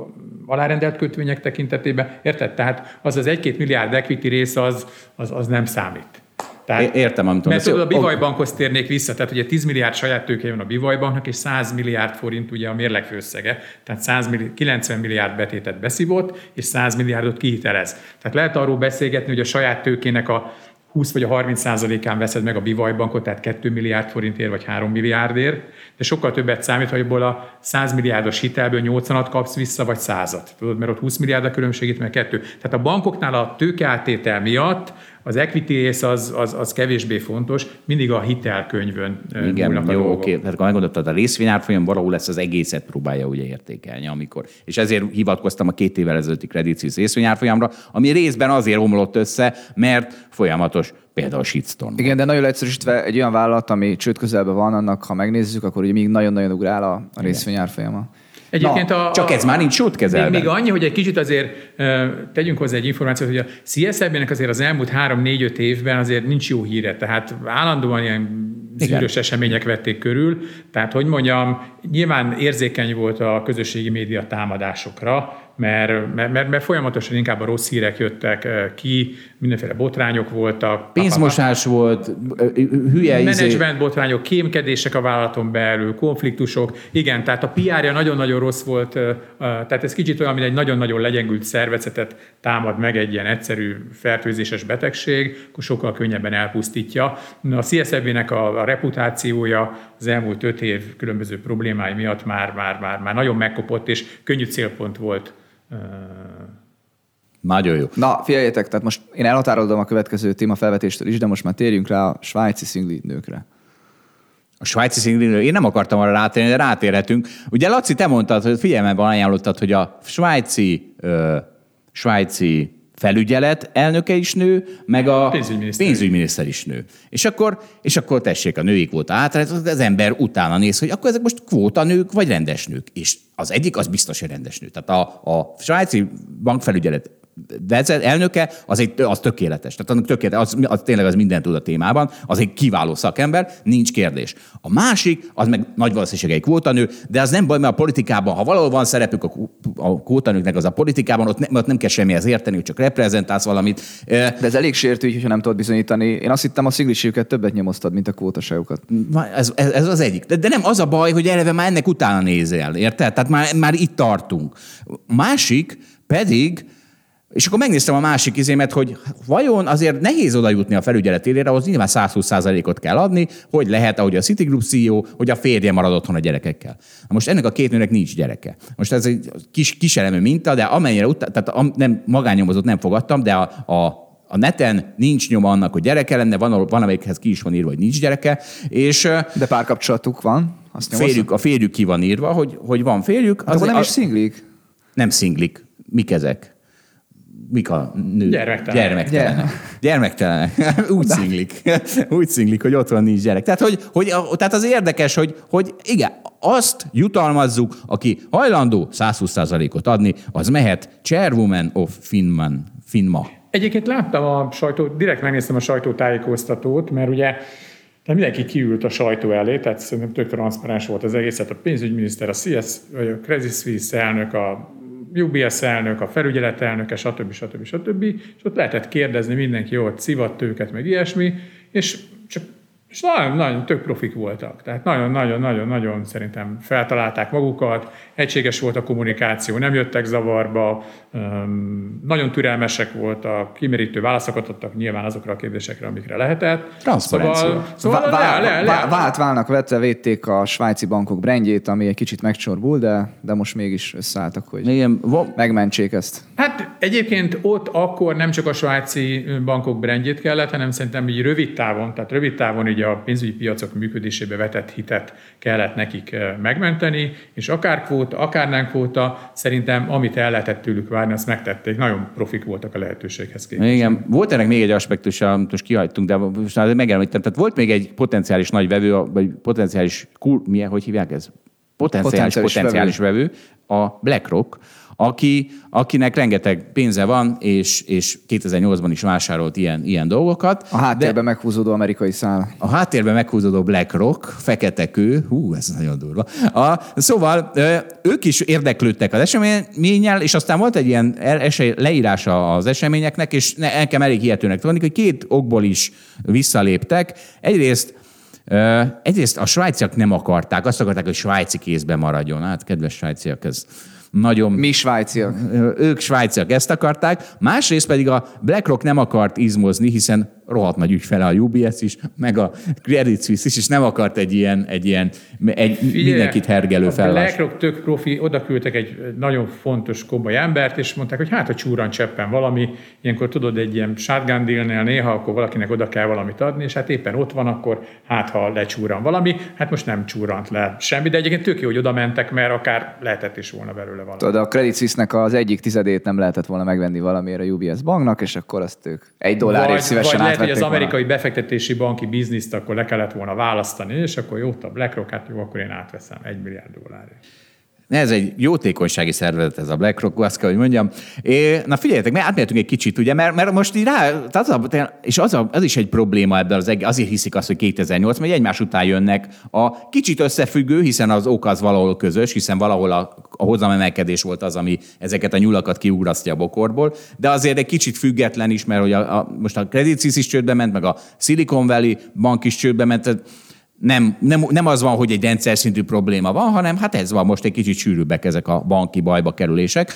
alárendelt kötvények tekintetében. Érted? Tehát az az 1-2 milliárd equity rész az, az, az nem számít. Tehát, Értem, amit Mert tudod, a Bivajbankhoz térnék vissza, tehát ugye 10 milliárd saját tőke van a Bivajbanknak, és 100 milliárd forint ugye a mérleg főszege, tehát 100 milliárd, 90 milliárd betétet beszívott, és 100 milliárdot kihitelez. Tehát lehet arról beszélgetni, hogy a saját tőkének a 20 vagy a 30 százalékán veszed meg a bivajbankot, tehát 2 milliárd forintért vagy 3 milliárdért, de sokkal többet számít, hogy abból a 100 milliárdos hitelből 80-at kapsz vissza, vagy 100-at. Tudod, mert ott 20 milliárd a különbség, itt meg kettő. Tehát a bankoknál a tőkeáttétel miatt az equity rész az, az, az kevésbé fontos, mindig a hitelkönyvön Igen, jó, oké. Okay. Tehát meggondoltad, a részvényárfolyam valahol lesz az egészet próbálja ugye értékelni, amikor. És ezért hivatkoztam a két évvel ezelőtti Credit Suisse részvényárfolyamra, ami részben azért omlott össze, mert folyamatos például shitstorm. Igen, de nagyon egyszerűsítve egy olyan vállalat, ami csőd közelben van, annak ha megnézzük, akkor ugye még nagyon-nagyon ugrál a, a részvényárfolyama. Egyébként Na, a, csak ez már nincs kezelve. Még, még annyi, hogy egy kicsit azért tegyünk hozzá egy információt, hogy a CSZB-nek azért az elmúlt 3-4-5 évben azért nincs jó híre, tehát állandóan ilyen zűrös események vették körül. Tehát, hogy mondjam, nyilván érzékeny volt a közösségi média támadásokra, mert, mert, mert folyamatosan inkább a rossz hírek jöttek eh, ki, mindenféle botrányok voltak. Pénzmosás a, volt, hülye izé- Menedzsment botrányok, kémkedések a vállalaton belül, konfliktusok. Igen, tehát a PR-ja nagyon-nagyon rossz volt, eh, eh, tehát ez kicsit olyan, mint egy nagyon-nagyon legyengült szervezetet támad meg egy ilyen egyszerű fertőzéses betegség, akkor sokkal könnyebben elpusztítja. A CSZB-nek a, a reputációja az elmúlt öt év különböző problémái miatt már, már, már, már nagyon megkopott, és könnyű célpont volt nagyon jó. Na, figyeljetek, tehát most én elhatárolom a következő téma felvetéstől is, de most már térjünk rá a svájci szingli nőkre. A svájci szingli én nem akartam arra rátérni, de rátérhetünk. Ugye Laci, te mondtad, hogy figyelmeben ajánlottad, hogy a svájci, ö, svájci felügyelet elnöke is nő, meg a pénzügyminiszter, pénzügyminiszter is nő. És akkor, és akkor tessék, a női kvóta át, az ember utána néz, hogy akkor ezek most kvóta nők, vagy rendes nők. És az egyik az biztos, hogy rendes nő. Tehát a, a svájci bankfelügyelet vezet, elnöke, az, egy, az tökéletes. Tehát annak tökéletes, az, az, tényleg az minden tud a témában, az egy kiváló szakember, nincs kérdés. A másik, az meg nagy valószínűség egy kvótanő, de az nem baj, mert a politikában, ha valahol van szerepük a, a kvótanőknek, az a politikában, ott, ne, ott nem kell semmihez érteni, hogy csak reprezentálsz valamit. De ez elég sértő, hogyha nem tudod bizonyítani. Én azt hittem, a sziglisőket többet nyomoztad, mint a kvótaságokat. Ez, ez, ez, az egyik. De, de, nem az a baj, hogy eleve már ennek utána nézel, érted? Tehát már, már itt tartunk. Másik pedig, és akkor megnéztem a másik izémet, hogy vajon azért nehéz oda jutni a felügyelet élére, ahhoz nyilván 120%-ot kell adni, hogy lehet, ahogy a Citigroup CEO, hogy a férje marad otthon a gyerekekkel. Na most ennek a két nőnek nincs gyereke. Most ez egy kis, kiselemű minta, de amennyire utána, tehát a, nem, magánnyomozót nem fogadtam, de a, a a neten nincs nyoma annak, hogy gyereke lenne, van, van amelyikhez ki is van írva, hogy nincs gyereke. És, De párkapcsolatuk van? Azt férjük, a férjük ki van írva, hogy, hogy van férjük. Az nem a, is szinglik? Nem szinglik. Mik ezek? mik a nő? Gyermektelenek. Gyermektelenek. Gyermektelenek. Úgy szinglik. Úgy szinglik, hogy otthon nincs gyerek. Tehát, hogy, hogy, tehát az érdekes, hogy, hogy igen, azt jutalmazzuk, aki hajlandó 120%-ot adni, az mehet Chairwoman of Finman, Finma. Egyébként láttam a sajtó, direkt megnéztem a sajtótájékoztatót, mert ugye de mindenki kiült a sajtó elé, tehát szerintem tök transzparens volt az egész, tehát a pénzügyminiszter, a CS, vagy a Credit Suisse elnök, a UBS elnök, a felügyelet elnöke, stb. stb. stb. És ott lehetett kérdezni, mindenki ott szivatt őket, meg ilyesmi, és és nagyon, nagyon tök profik voltak. Tehát nagyon-nagyon-nagyon-nagyon szerintem feltalálták magukat, egységes volt a kommunikáció, nem jöttek zavarba, nagyon türelmesek voltak, kimerítő válaszokat adtak nyilván azokra a kérdésekre, amikre lehetett. Szóval, szóval vá- le, le, le, vált válnak vetve védték a svájci bankok brandjét, ami egy kicsit megcsorbul, de, de most mégis összeálltak, hogy Igen, megmentsék ezt. Hát egyébként ott akkor nem csak a svájci bankok brandjét kellett, hanem szerintem így rövid távon, tehát rövid távon így a pénzügyi piacok működésébe vetett hitet kellett nekik megmenteni, és akár kvóta, akár nem kvóta, szerintem amit el lehetett tőlük várni, azt megtették. Nagyon profik voltak a lehetőséghez képest. Igen, volt ennek még egy aspektus, amit most kihagytunk, de most megemlítem. Tehát volt még egy potenciális nagy vevő, vagy potenciális, milyen, hogy hívják ez? Potenciális, potenciális, potenciális vevő. vevő, a BlackRock, aki, akinek rengeteg pénze van, és, és 2008-ban is vásárolt ilyen, ilyen dolgokat. A háttérben de meghúzódó amerikai szál. A háttérben meghúzódó BlackRock, fekete kő, hú, ez nagyon durva. A, szóval ők is érdeklődtek az eseményel, és aztán volt egy ilyen esély, leírása az eseményeknek, és nekem elég hihetőnek tudni, hogy két okból is visszaléptek. Egyrészt Egyrészt a svájciak nem akarták, azt akarták, hogy svájci kézben maradjon. Hát, kedves svájciak, ez nagyon... Mi svájciak? Ők svájciak ezt akarták. Másrészt pedig a BlackRock nem akart izmozni, hiszen rohadt nagy ügyfele a UBS is, meg a Credit Suisse is, és nem akart egy ilyen, egy ilyen egy Figyelj, mindenkit hergelő felvás. A BlackRock tök profi, oda küldtek egy nagyon fontos komoly embert, és mondták, hogy hát a csúran cseppen valami, ilyenkor tudod, egy ilyen shotgun dealnél néha, akkor valakinek oda kell valamit adni, és hát éppen ott van, akkor hát ha lecsúran valami, hát most nem csúrant le semmi, de egyébként tök jó, hogy oda mentek, mert akár lehetett is volna belőle valami. Tudod, a Credit Suisse-nek az egyik tizedét nem lehetett volna megvenni valamiért a UBS banknak, és akkor azt ők egy dollárért szívesen vagy lehet, hogy az amerikai volna. befektetési banki bizniszt akkor le kellett volna választani, és akkor jó, a BlackRock, hát jó, akkor én átveszem egy milliárd dollárért. Ez egy jótékonysági szervezet, ez a BlackRock, azt kell, hogy mondjam. É, na figyeljetek, mert átmértünk egy kicsit, ugye, mert, mert most így rá, az a, és az, a, az, is egy probléma ebben az egész, azért hiszik azt, hogy 2008, mert egymás után jönnek a kicsit összefüggő, hiszen az ok az valahol közös, hiszen valahol a, a hozamemelkedés volt az, ami ezeket a nyulakat kiugrasztja a bokorból, de azért egy kicsit független is, mert hogy a, a, most a Credit Suisse is csődbe ment, meg a Silicon Valley bank is csődbe ment, tehát nem, nem, nem az van, hogy egy rendszer szintű probléma van, hanem hát ez van, most egy kicsit sűrűbbek ezek a banki bajba kerülések.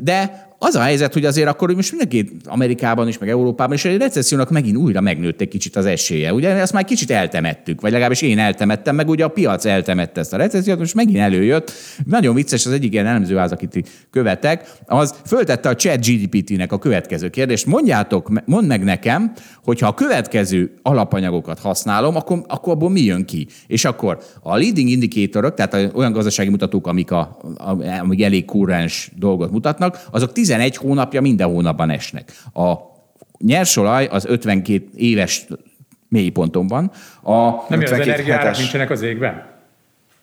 De az a helyzet, hogy azért akkor most mindenki Amerikában is, meg Európában is, egy recessziónak megint újra megnőtt egy kicsit az esélye. Ugye ezt már kicsit eltemettük, vagy legalábbis én eltemettem, meg ugye a piac eltemette ezt a recessziót, most megint előjött. Nagyon vicces, az egyik ilyen elemzőház, akit követek, az föltette a chat GDP-nek a következő kérdést. Mondjátok, mondd meg nekem, hogyha a következő alapanyagokat használom, akkor, akkor abból mi jön ki? És akkor a leading indicatorok, tehát olyan gazdasági mutatók, amik, a, amik elég kurrens dolgot mutatnak, azok 10 11 hónapja minden hónapban esnek. A nyersolaj az 52 éves mélyponton van. A Nem, az energiárak nincsenek az égben?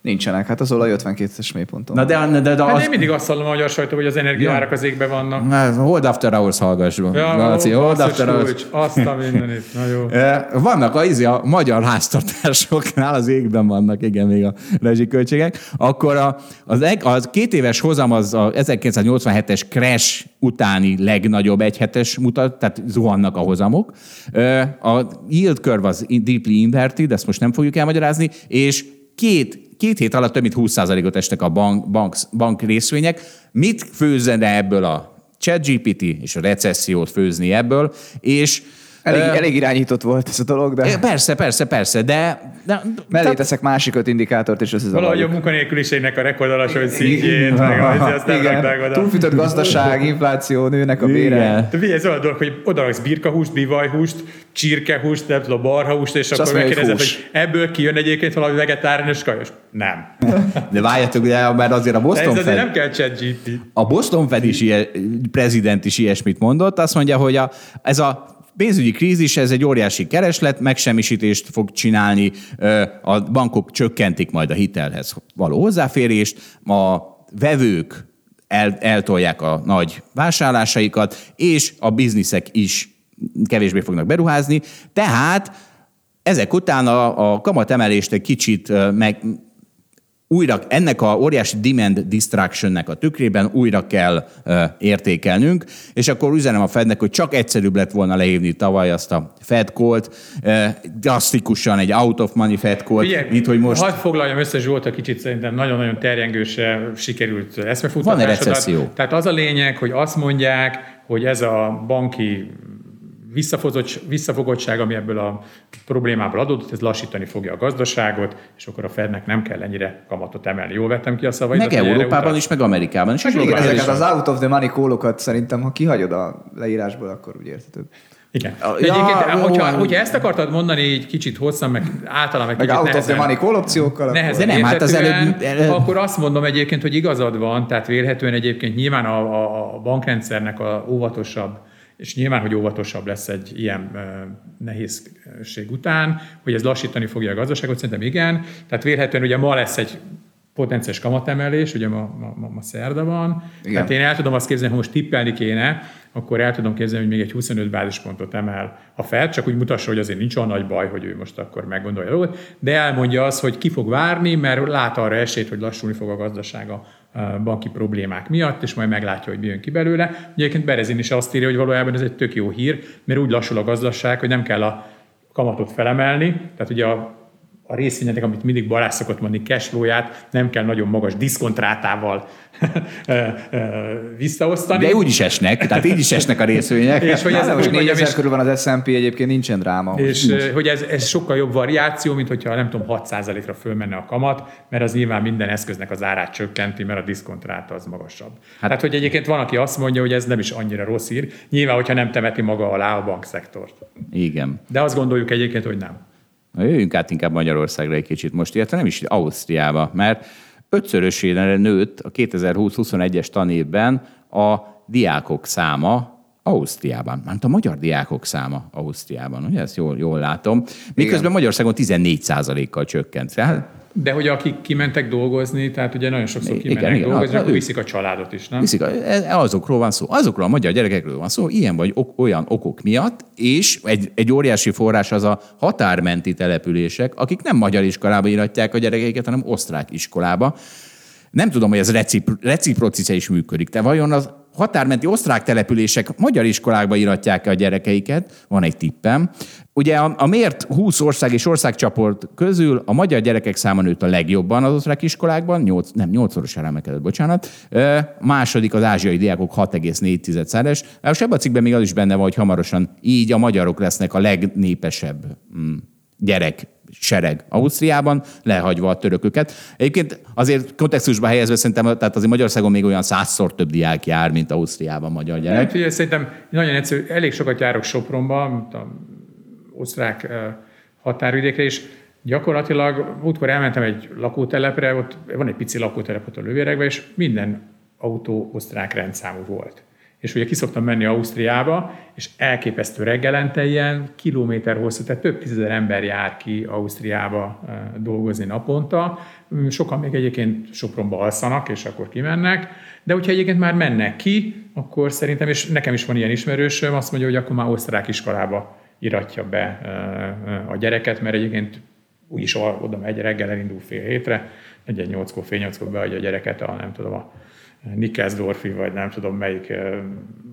Nincsenek, hát az olaj 52-es mélyponton. Na de, de, de, de hát az... én mindig azt hallom a magyar sajtó, hogy az energiárak az égben vannak. Na, hold after hours hallgass. Ja, Laci, hold after hours. Azt a mindenit, na jó. Vannak a, izé, a magyar háztartásoknál az égben vannak, igen, még a rezsiköltségek. Akkor a, az, az két éves hozam az a 1987-es crash utáni legnagyobb egyhetes mutat, tehát zuhannak a hozamok. A yield curve az deeply inverted, ezt most nem fogjuk elmagyarázni, és két két hét alatt több mint 20%-ot estek a bank, bank, bank részvények. Mit főzene ebből a ChatGPT és a recessziót főzni ebből, és Elég, uh, elég irányított volt ez a dolog, de... Persze, persze, persze, de... de Mellé teszek másik öt indikátort, és összezavarjuk. Valahogy a munkanélküliségnek a rekordalacsony szintjét, meg azt nem Igen. Túlfűtött gazdaság, infláció, nőnek a bére. De ez olyan dolog, hogy odaraksz birkahúst, bivajhúst, csirkehúst, nem tudom, barhahúst, és, és akkor megkérdezed, hogy ebből kijön egyébként valami vegetáriánus kajos? Nem. De várjatok, de mert azért a Boston de ez azért Fed, nem kell chat GP. A Boston Fed is ilyen, prezident is ilyesmit mondott, azt mondja, hogy a, ez a pénzügyi krízis, ez egy óriási kereslet, megsemmisítést fog csinálni, a bankok csökkentik majd a hitelhez való hozzáférést, a vevők el, eltolják a nagy vásárlásaikat, és a bizniszek is kevésbé fognak beruházni. Tehát ezek után a, a kamatemelést egy kicsit meg, újra ennek a óriási demand distractionnek a tükrében újra kell uh, értékelnünk, és akkor üzenem a Fednek, hogy csak egyszerűbb lett volna lehívni tavaly azt a Fed call drasztikusan egy out of money Fed call mint hogy most... Hadd foglaljam össze a kicsit szerintem nagyon-nagyon terjengőse sikerült eszmefuttatásodat. Van recesszió. Tehát az a lényeg, hogy azt mondják, hogy ez a banki visszafogottság, ami ebből a problémából adódott, ez lassítani fogja a gazdaságot, és akkor a Fednek nem kell ennyire kamatot emelni. Jól vettem ki a szavait? Meg Európában is, meg Amerikában is. igen, ezeket az out of the money kólokat szerintem, ha kihagyod a leírásból, akkor úgy értetőbb. Igen. Ja, Egyébként, hogyha, hogyha ezt akartad mondani egy kicsit hosszan, meg általán meg, meg kicsit out of the money call opciókkal, de nem, hát az előbb, előbb... Akkor azt mondom egyébként, hogy igazad van, tehát vélhetően egyébként nyilván a, a, a bankrendszernek a óvatosabb és nyilván, hogy óvatosabb lesz egy ilyen nehézség után, hogy ez lassítani fogja a gazdaságot, szerintem igen. Tehát vélhetően ugye ma lesz egy potenciális kamatemelés, ugye ma, ma, ma, ma szerda van. Igen. Tehát én el tudom azt képzelni, ha most tippelni kéne, akkor el tudom képzelni, hogy még egy 25 bázispontot emel a Fed, csak úgy mutassa, hogy azért nincs olyan nagy baj, hogy ő most akkor meggondolja róla, de elmondja azt, hogy ki fog várni, mert lát arra esélyt, hogy lassulni fog a gazdasága banki problémák miatt, és majd meglátja, hogy mi jön ki belőle. Egyébként Berezin is azt írja, hogy valójában ez egy tök jó hír, mert úgy lassul a gazdaság, hogy nem kell a kamatot felemelni, tehát ugye a a részvényeknek, amit mindig Balázs szokott mondani, cashflow-ját nem kell nagyon magas diszkontrátával visszaosztani. De úgy is esnek, tehát így is esnek a részvények. És hogy ez most 4000 körül van az S&P, egyébként nincsen dráma. És nincs. hogy ez, ez sokkal jobb variáció, mint hogyha nem tudom, 6%-ra fölmenne a kamat, mert az nyilván minden eszköznek az árát csökkenti, mert a diszkontráta az magasabb. Hát, Tehát, hogy egyébként van, aki azt mondja, hogy ez nem is annyira rossz ír, nyilván, hogyha nem temeti maga alá a bankszektort. Igen. De azt gondoljuk egyébként, hogy nem. Na, jöjjünk át inkább Magyarországra egy kicsit most, illetve nem is Ausztriába, mert ötszörösére nőtt a 2020-21-es tanévben a diákok száma Ausztriában, mert a magyar diákok száma Ausztriában, ugye ezt jól, jól látom. Miközben Igen. Magyarországon 14% kal csökkent. Tehát de hogy akik kimentek dolgozni, tehát ugye nagyon sokszor kimennek igen, igen, dolgozni, akkor viszik a családot is, nem? Viszik, azokról van szó, azokról a magyar gyerekekről van szó, ilyen vagy ok, olyan okok miatt, és egy, egy óriási forrás az a határmenti települések, akik nem magyar iskolába iratják a gyerekeiket, hanem osztrák iskolába. Nem tudom, hogy ez recipro- reciprocice is működik. Te vajon az határmenti osztrák települések magyar iskolákba iratják a gyerekeiket, van egy tippem. Ugye a, a mért 20 ország és országcsoport közül a magyar gyerekek száma nőtt a legjobban az osztrák iskolákban, 8, nem, 8-szoros emelkedett, bocsánat. Második az ázsiai diákok 6,4-szeres. És ebben a cikkben még az is benne van, hogy hamarosan így a magyarok lesznek a legnépesebb mm, gyerek sereg Ausztriában, lehagyva a törököket. Egyébként azért kontextusba helyezve szerintem, tehát azért Magyarországon még olyan százszor több diák jár, mint Ausztriában magyar gyerek. Hát, szerintem nagyon egyszerű, elég sokat járok Sopronba, mint a osztrák határvidékre, és gyakorlatilag múltkor elmentem egy lakótelepre, ott van egy pici lakótelep ott a lövérekben, és minden autó osztrák rendszámú volt és ugye kiszoktam menni Ausztriába, és elképesztő reggelente ilyen kilométer hosszú, tehát több tízezer ember jár ki Ausztriába dolgozni naponta. Sokan még egyébként Sopronba alszanak, és akkor kimennek, de hogyha egyébként már mennek ki, akkor szerintem, és nekem is van ilyen ismerősöm, azt mondja, hogy akkor már osztrák iskolába iratja be a gyereket, mert egyébként úgyis oda megy, reggel elindul fél hétre, egy nyolckor, fél nyolckor beadja a gyereket a, nem tudom, a Nikkelsdorfi, vagy nem tudom melyik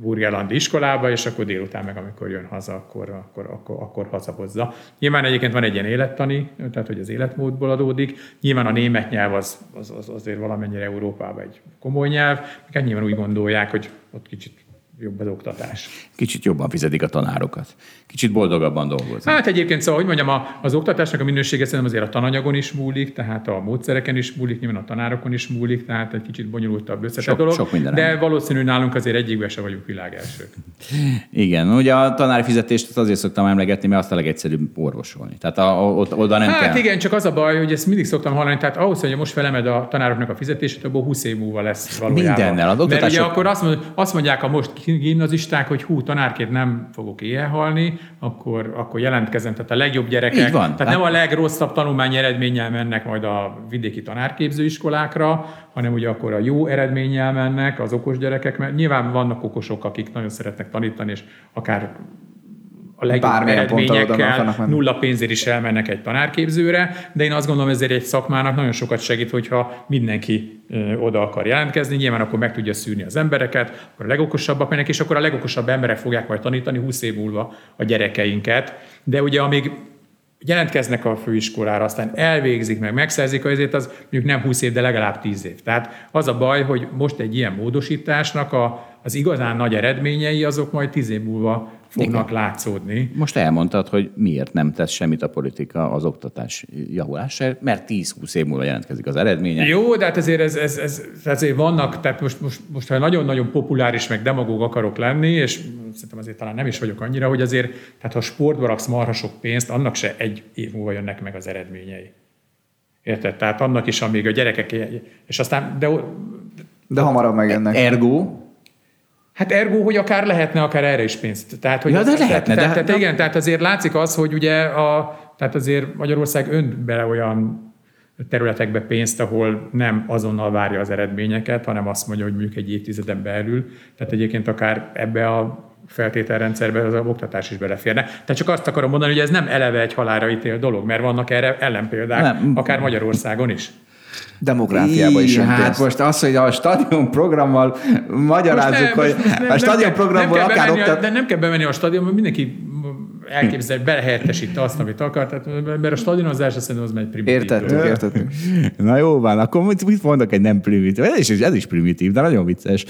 burgelandi iskolába, és akkor délután meg, amikor jön haza, akkor, akkor, akkor, akkor hazahozza. Nyilván egyébként van egy ilyen élettani, tehát hogy az életmódból adódik. Nyilván a német nyelv az, az, az azért valamennyire Európában egy komoly nyelv, meg nyilván úgy gondolják, hogy ott kicsit jobb az oktatás. Kicsit jobban fizetik a tanárokat. Kicsit boldogabban dolgoznak. Hát egyébként szóval, hogy mondjam, az oktatásnak a minősége szerintem azért a tananyagon is múlik, tehát a módszereken is múlik, nyilván a tanárokon is múlik, tehát egy kicsit bonyolultabb összetett sok, dolog. Sok minden de valószínű nálunk azért egyikben se vagyunk világ elsők. Igen, ugye a tanári fizetést azért szoktam emlegetni, mert azt a legegyszerűbb orvosolni. Tehát a, ott, oda nem hát kell. igen, csak az a baj, hogy ezt mindig szoktam hallani, tehát ahhoz, hogy most felemed a tanároknak a fizetését, abból 20 év múlva lesz valójában. Mindennel. Az Mert ugye akkor azt, mond, azt mondják a most gimnazisták, hogy hú, tanárként nem fogok éjjel halni, akkor, akkor jelentkezem. Tehát a legjobb gyerekek, Így van. tehát nem a legrosszabb tanulmányi eredménnyel mennek majd a vidéki tanárképzőiskolákra, hanem ugye akkor a jó eredménnyel mennek az okos gyerekek, mert nyilván vannak okosok, akik nagyon szeretnek tanítani, és akár a legjobb Bármilyen eredményekkel nulla pénzért is elmennek egy tanárképzőre, de én azt gondolom, ezért egy szakmának nagyon sokat segít, hogyha mindenki oda akar jelentkezni, nyilván akkor meg tudja szűrni az embereket, akkor a legokosabbak mennek, és akkor a legokosabb emberek fogják majd tanítani 20 év múlva a gyerekeinket. De ugye amíg jelentkeznek a főiskolára, aztán elvégzik meg, megszerzik, azért az mondjuk nem 20 év, de legalább 10 év. Tehát az a baj, hogy most egy ilyen módosításnak a, az igazán nagy eredményei azok majd 10 év múlva fognak Igen. látszódni. Most elmondtad, hogy miért nem tesz semmit a politika az oktatás javulására, mert 10-20 év múlva jelentkezik az eredménye. Jó, de hát ezért, ez, ez, ez, ezért vannak, tehát most, most, most ha nagyon-nagyon populáris, meg demagóg akarok lenni, és szerintem azért talán nem is vagyok annyira, hogy azért, tehát ha sportba raksz marha sok pénzt, annak se egy év múlva jönnek meg az eredményei. Érted? Tehát annak is, amíg a gyerekek, és aztán, de, de hamarabb megjönnek. Ergo, Hát ergo, hogy akár lehetne akár erre is pénzt. Tehát, hogy ja, de lehetne. Tehát, de, tehát, igen, tehát azért látszik az, hogy ugye a, tehát azért Magyarország ön bele olyan területekbe pénzt, ahol nem azonnal várja az eredményeket, hanem azt mondja, hogy mondjuk egy évtizeden belül. Tehát egyébként akár ebbe a feltételrendszerbe az oktatás is beleférne. Tehát csak azt akarom mondani, hogy ez nem eleve egy halára ítél dolog, mert vannak erre ellenpéldák, nem. akár Magyarországon is. Demográfiában is. Hát most az, hogy a stadion programmal magyarázzuk, hogy nem, a stadion programból nem akár oktat... De nem kell bemenni a stadionba, mindenki elképzel, belehelyettesít azt, amit akar, tehát, mert a stadionozás szerintem az megy primitív. Értettük, értettük. Na jó van, akkor mit, mit mondok egy nem primitív? Ez is, ez is primitív, de nagyon vicces.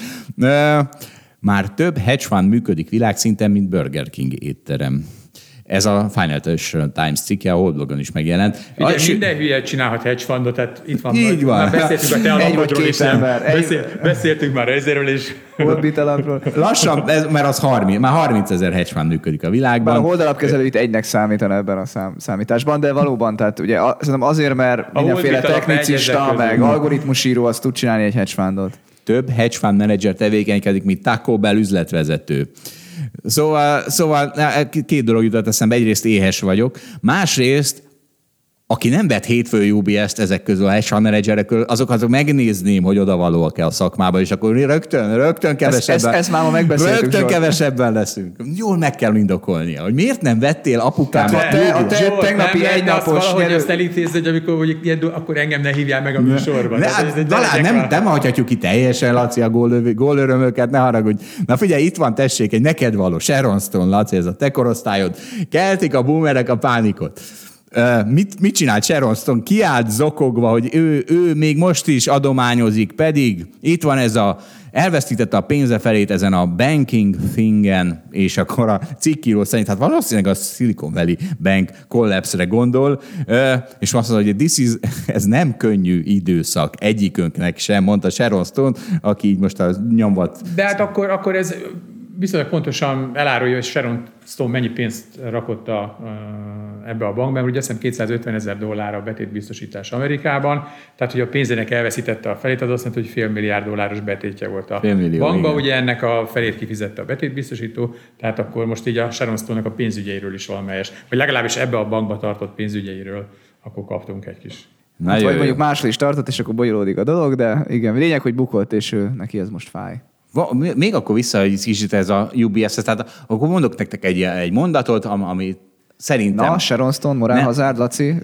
Már több hedge fund működik világszinten, mint Burger King étterem. Ez a Financial Times cikke, a Holdblogon is megjelent. Ugye, a, minden hülye csinálhat hedge fundot, tehát itt van. Így van. Már beszéltünk a te vagy két ember. Beszél, beszéltünk már ezerről. Holdbitalapról. Lassan, ez, mert az 30, már 30 ezer hedge fund működik a világban. Bár a holdalapkezelő itt egynek számítana ebben a szám, számításban, de valóban, tehát ugye szerintem azért, mert a mindenféle technicista, meg algoritmusíró azt tud csinálni egy hedge fundot. Több hedge fund menedzser tevékenykedik, mint Taco Bell üzletvezető. Szóval, szóval két dolog jutott eszembe. Egyrészt éhes vagyok, másrészt aki nem vett hétfő UBS-t ezek közül, a hedge menedzserek közül, azok azok megnézném, hogy odavalóak-e a szakmába, és akkor rögtön, rögtön kevesebben. Ezt, ezt, ezt már ma megbeszéltük. Rögtön Zsolt. kevesebben leszünk. Jól meg kell indokolnia, hogy miért nem vettél apukám. Tehát, te, a te Zsolt, tegnapi nem egynapos azt valahogy nyerő... azt elintézed, hogy amikor hogy ilyen, akkor engem ne hívjál meg a műsorban. Ne, ne, de nem, nem, nem hagyhatjuk ki teljesen, Laci, a gólörömöket, ne haragudj. Na figyelj, itt van, tessék, egy neked való Sharon Stone, Laci, ez a te korosztályod. Keltik a boomerek a pánikot mit, mit csinált Sharon Stone? Kiállt zokogva, hogy ő, ő még most is adományozik, pedig itt van ez a elvesztítette a pénze felét ezen a banking thingen, és akkor a cikkíró szerint, hát valószínűleg a Silicon Valley Bank collapse-re gondol, és azt mondja, hogy this is, ez nem könnyű időszak egyikünknek sem, mondta Sharon Stone, aki így most a nyomvat... De hát akkor, akkor ez viszonylag pontosan elárulja, hogy Sharon Stone mennyi pénzt rakott a, ebbe a bankba, ugye azt 250 ezer dollár a betétbiztosítás Amerikában, tehát hogy a pénzének elveszítette a felét, az azt jelenti, hogy fél milliárd dolláros betétje volt a millió, bankba, igen. ugye ennek a felét kifizette a betétbiztosító, tehát akkor most így a Sharon Stone-nak a pénzügyeiről is valamelyes, vagy legalábbis ebbe a bankba tartott pénzügyeiről akkor kaptunk egy kis Na, hát, vagy mondjuk máshol is tartott, és akkor bonyolódik a dolog, de igen, lényeg, hogy bukott, és ő, neki ez most fáj. Még akkor vissza egy kicsit ez a UBS-hez, tehát akkor mondok nektek egy, egy mondatot, amit Szerintem. Na, Sharon Stone, Morán nem, Hazard, Laci,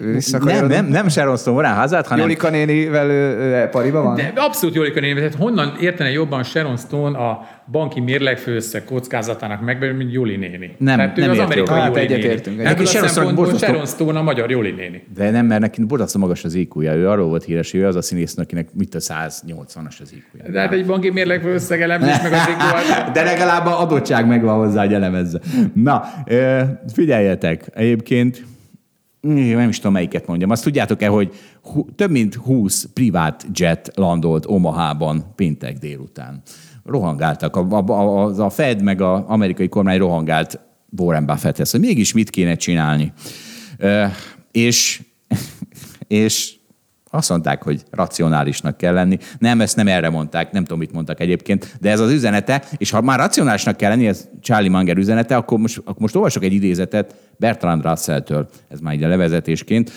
Nem, nem, nem Sharon Stone, Morán Hazard, hanem... Jolika nénivel ő, pariba van? De abszolút Jolika nénivel. Tehát honnan értene jobban Sharon Stone a banki mérlegfőösszeg kockázatának meg, mint Joli néni. Nem, Tehát nem az amerikai hát, néni. Értünk, Ebből Sharon, Stone, Sharon Stone a magyar Joli néni. De nem, mert neki borzasztó magas az iq Ő arról volt híres, ő az a színész, akinek mit a 180-as az iq De hát egy banki mérlegfőösszeg elemzés meg az IQ De legalább a adottság megvan hozzá, hogy elemezze. Na, figyeljetek, egyébként nem is tudom, melyiket mondjam. Azt tudjátok-e, hogy több mint 20 privát jet landolt Omaha-ban péntek délután rohangáltak. A, a, a Fed meg az amerikai kormány rohangált Warren Buffetthez, hogy mégis mit kéne csinálni. E, és, és azt mondták, hogy racionálisnak kell lenni. Nem, ezt nem erre mondták, nem tudom, mit mondtak egyébként, de ez az üzenete, és ha már racionálisnak kell lenni, ez Charlie Munger üzenete, akkor most, akkor most olvasok egy idézetet Bertrand Russell-től, ez már a levezetésként.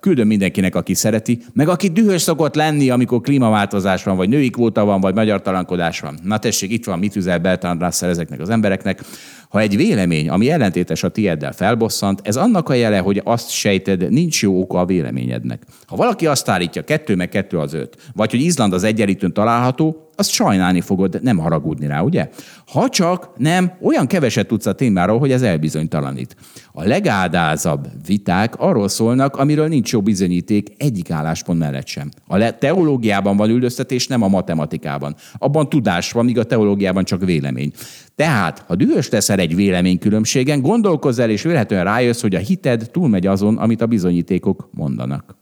Küldöm mindenkinek, aki szereti, meg aki dühös szokott lenni, amikor klímaváltozás van, vagy női kvóta van, vagy magyar talankodás van. Na tessék, itt van, mit üzel Bertrand Russell ezeknek az embereknek. Ha egy vélemény, ami ellentétes a tieddel felbosszant, ez annak a jele, hogy azt sejted, nincs jó oka a véleményednek. Ha valaki azt állítja, kettő meg kettő az öt, vagy hogy Izland az egyenlítőn található, azt sajnálni fogod, nem haragudni rá, ugye? Ha csak nem, olyan keveset tudsz a témáról, hogy ez elbizonytalanít. A legádázabb viták arról szólnak, amiről nincs jó bizonyíték egyik álláspont mellett sem. A teológiában van üldöztetés, nem a matematikában. Abban tudás van, míg a teológiában csak vélemény. Tehát, ha dühös leszel egy véleménykülönbségen, gondolkozz el, és vélhetően rájössz, hogy a hited túlmegy azon, amit a bizonyítékok mondanak.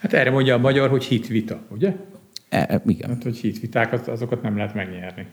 Hát erre mondja a magyar, hogy hitvita, ugye? E, e, igen. Hát, hogy hitvitákat, azokat nem lehet megnyerni.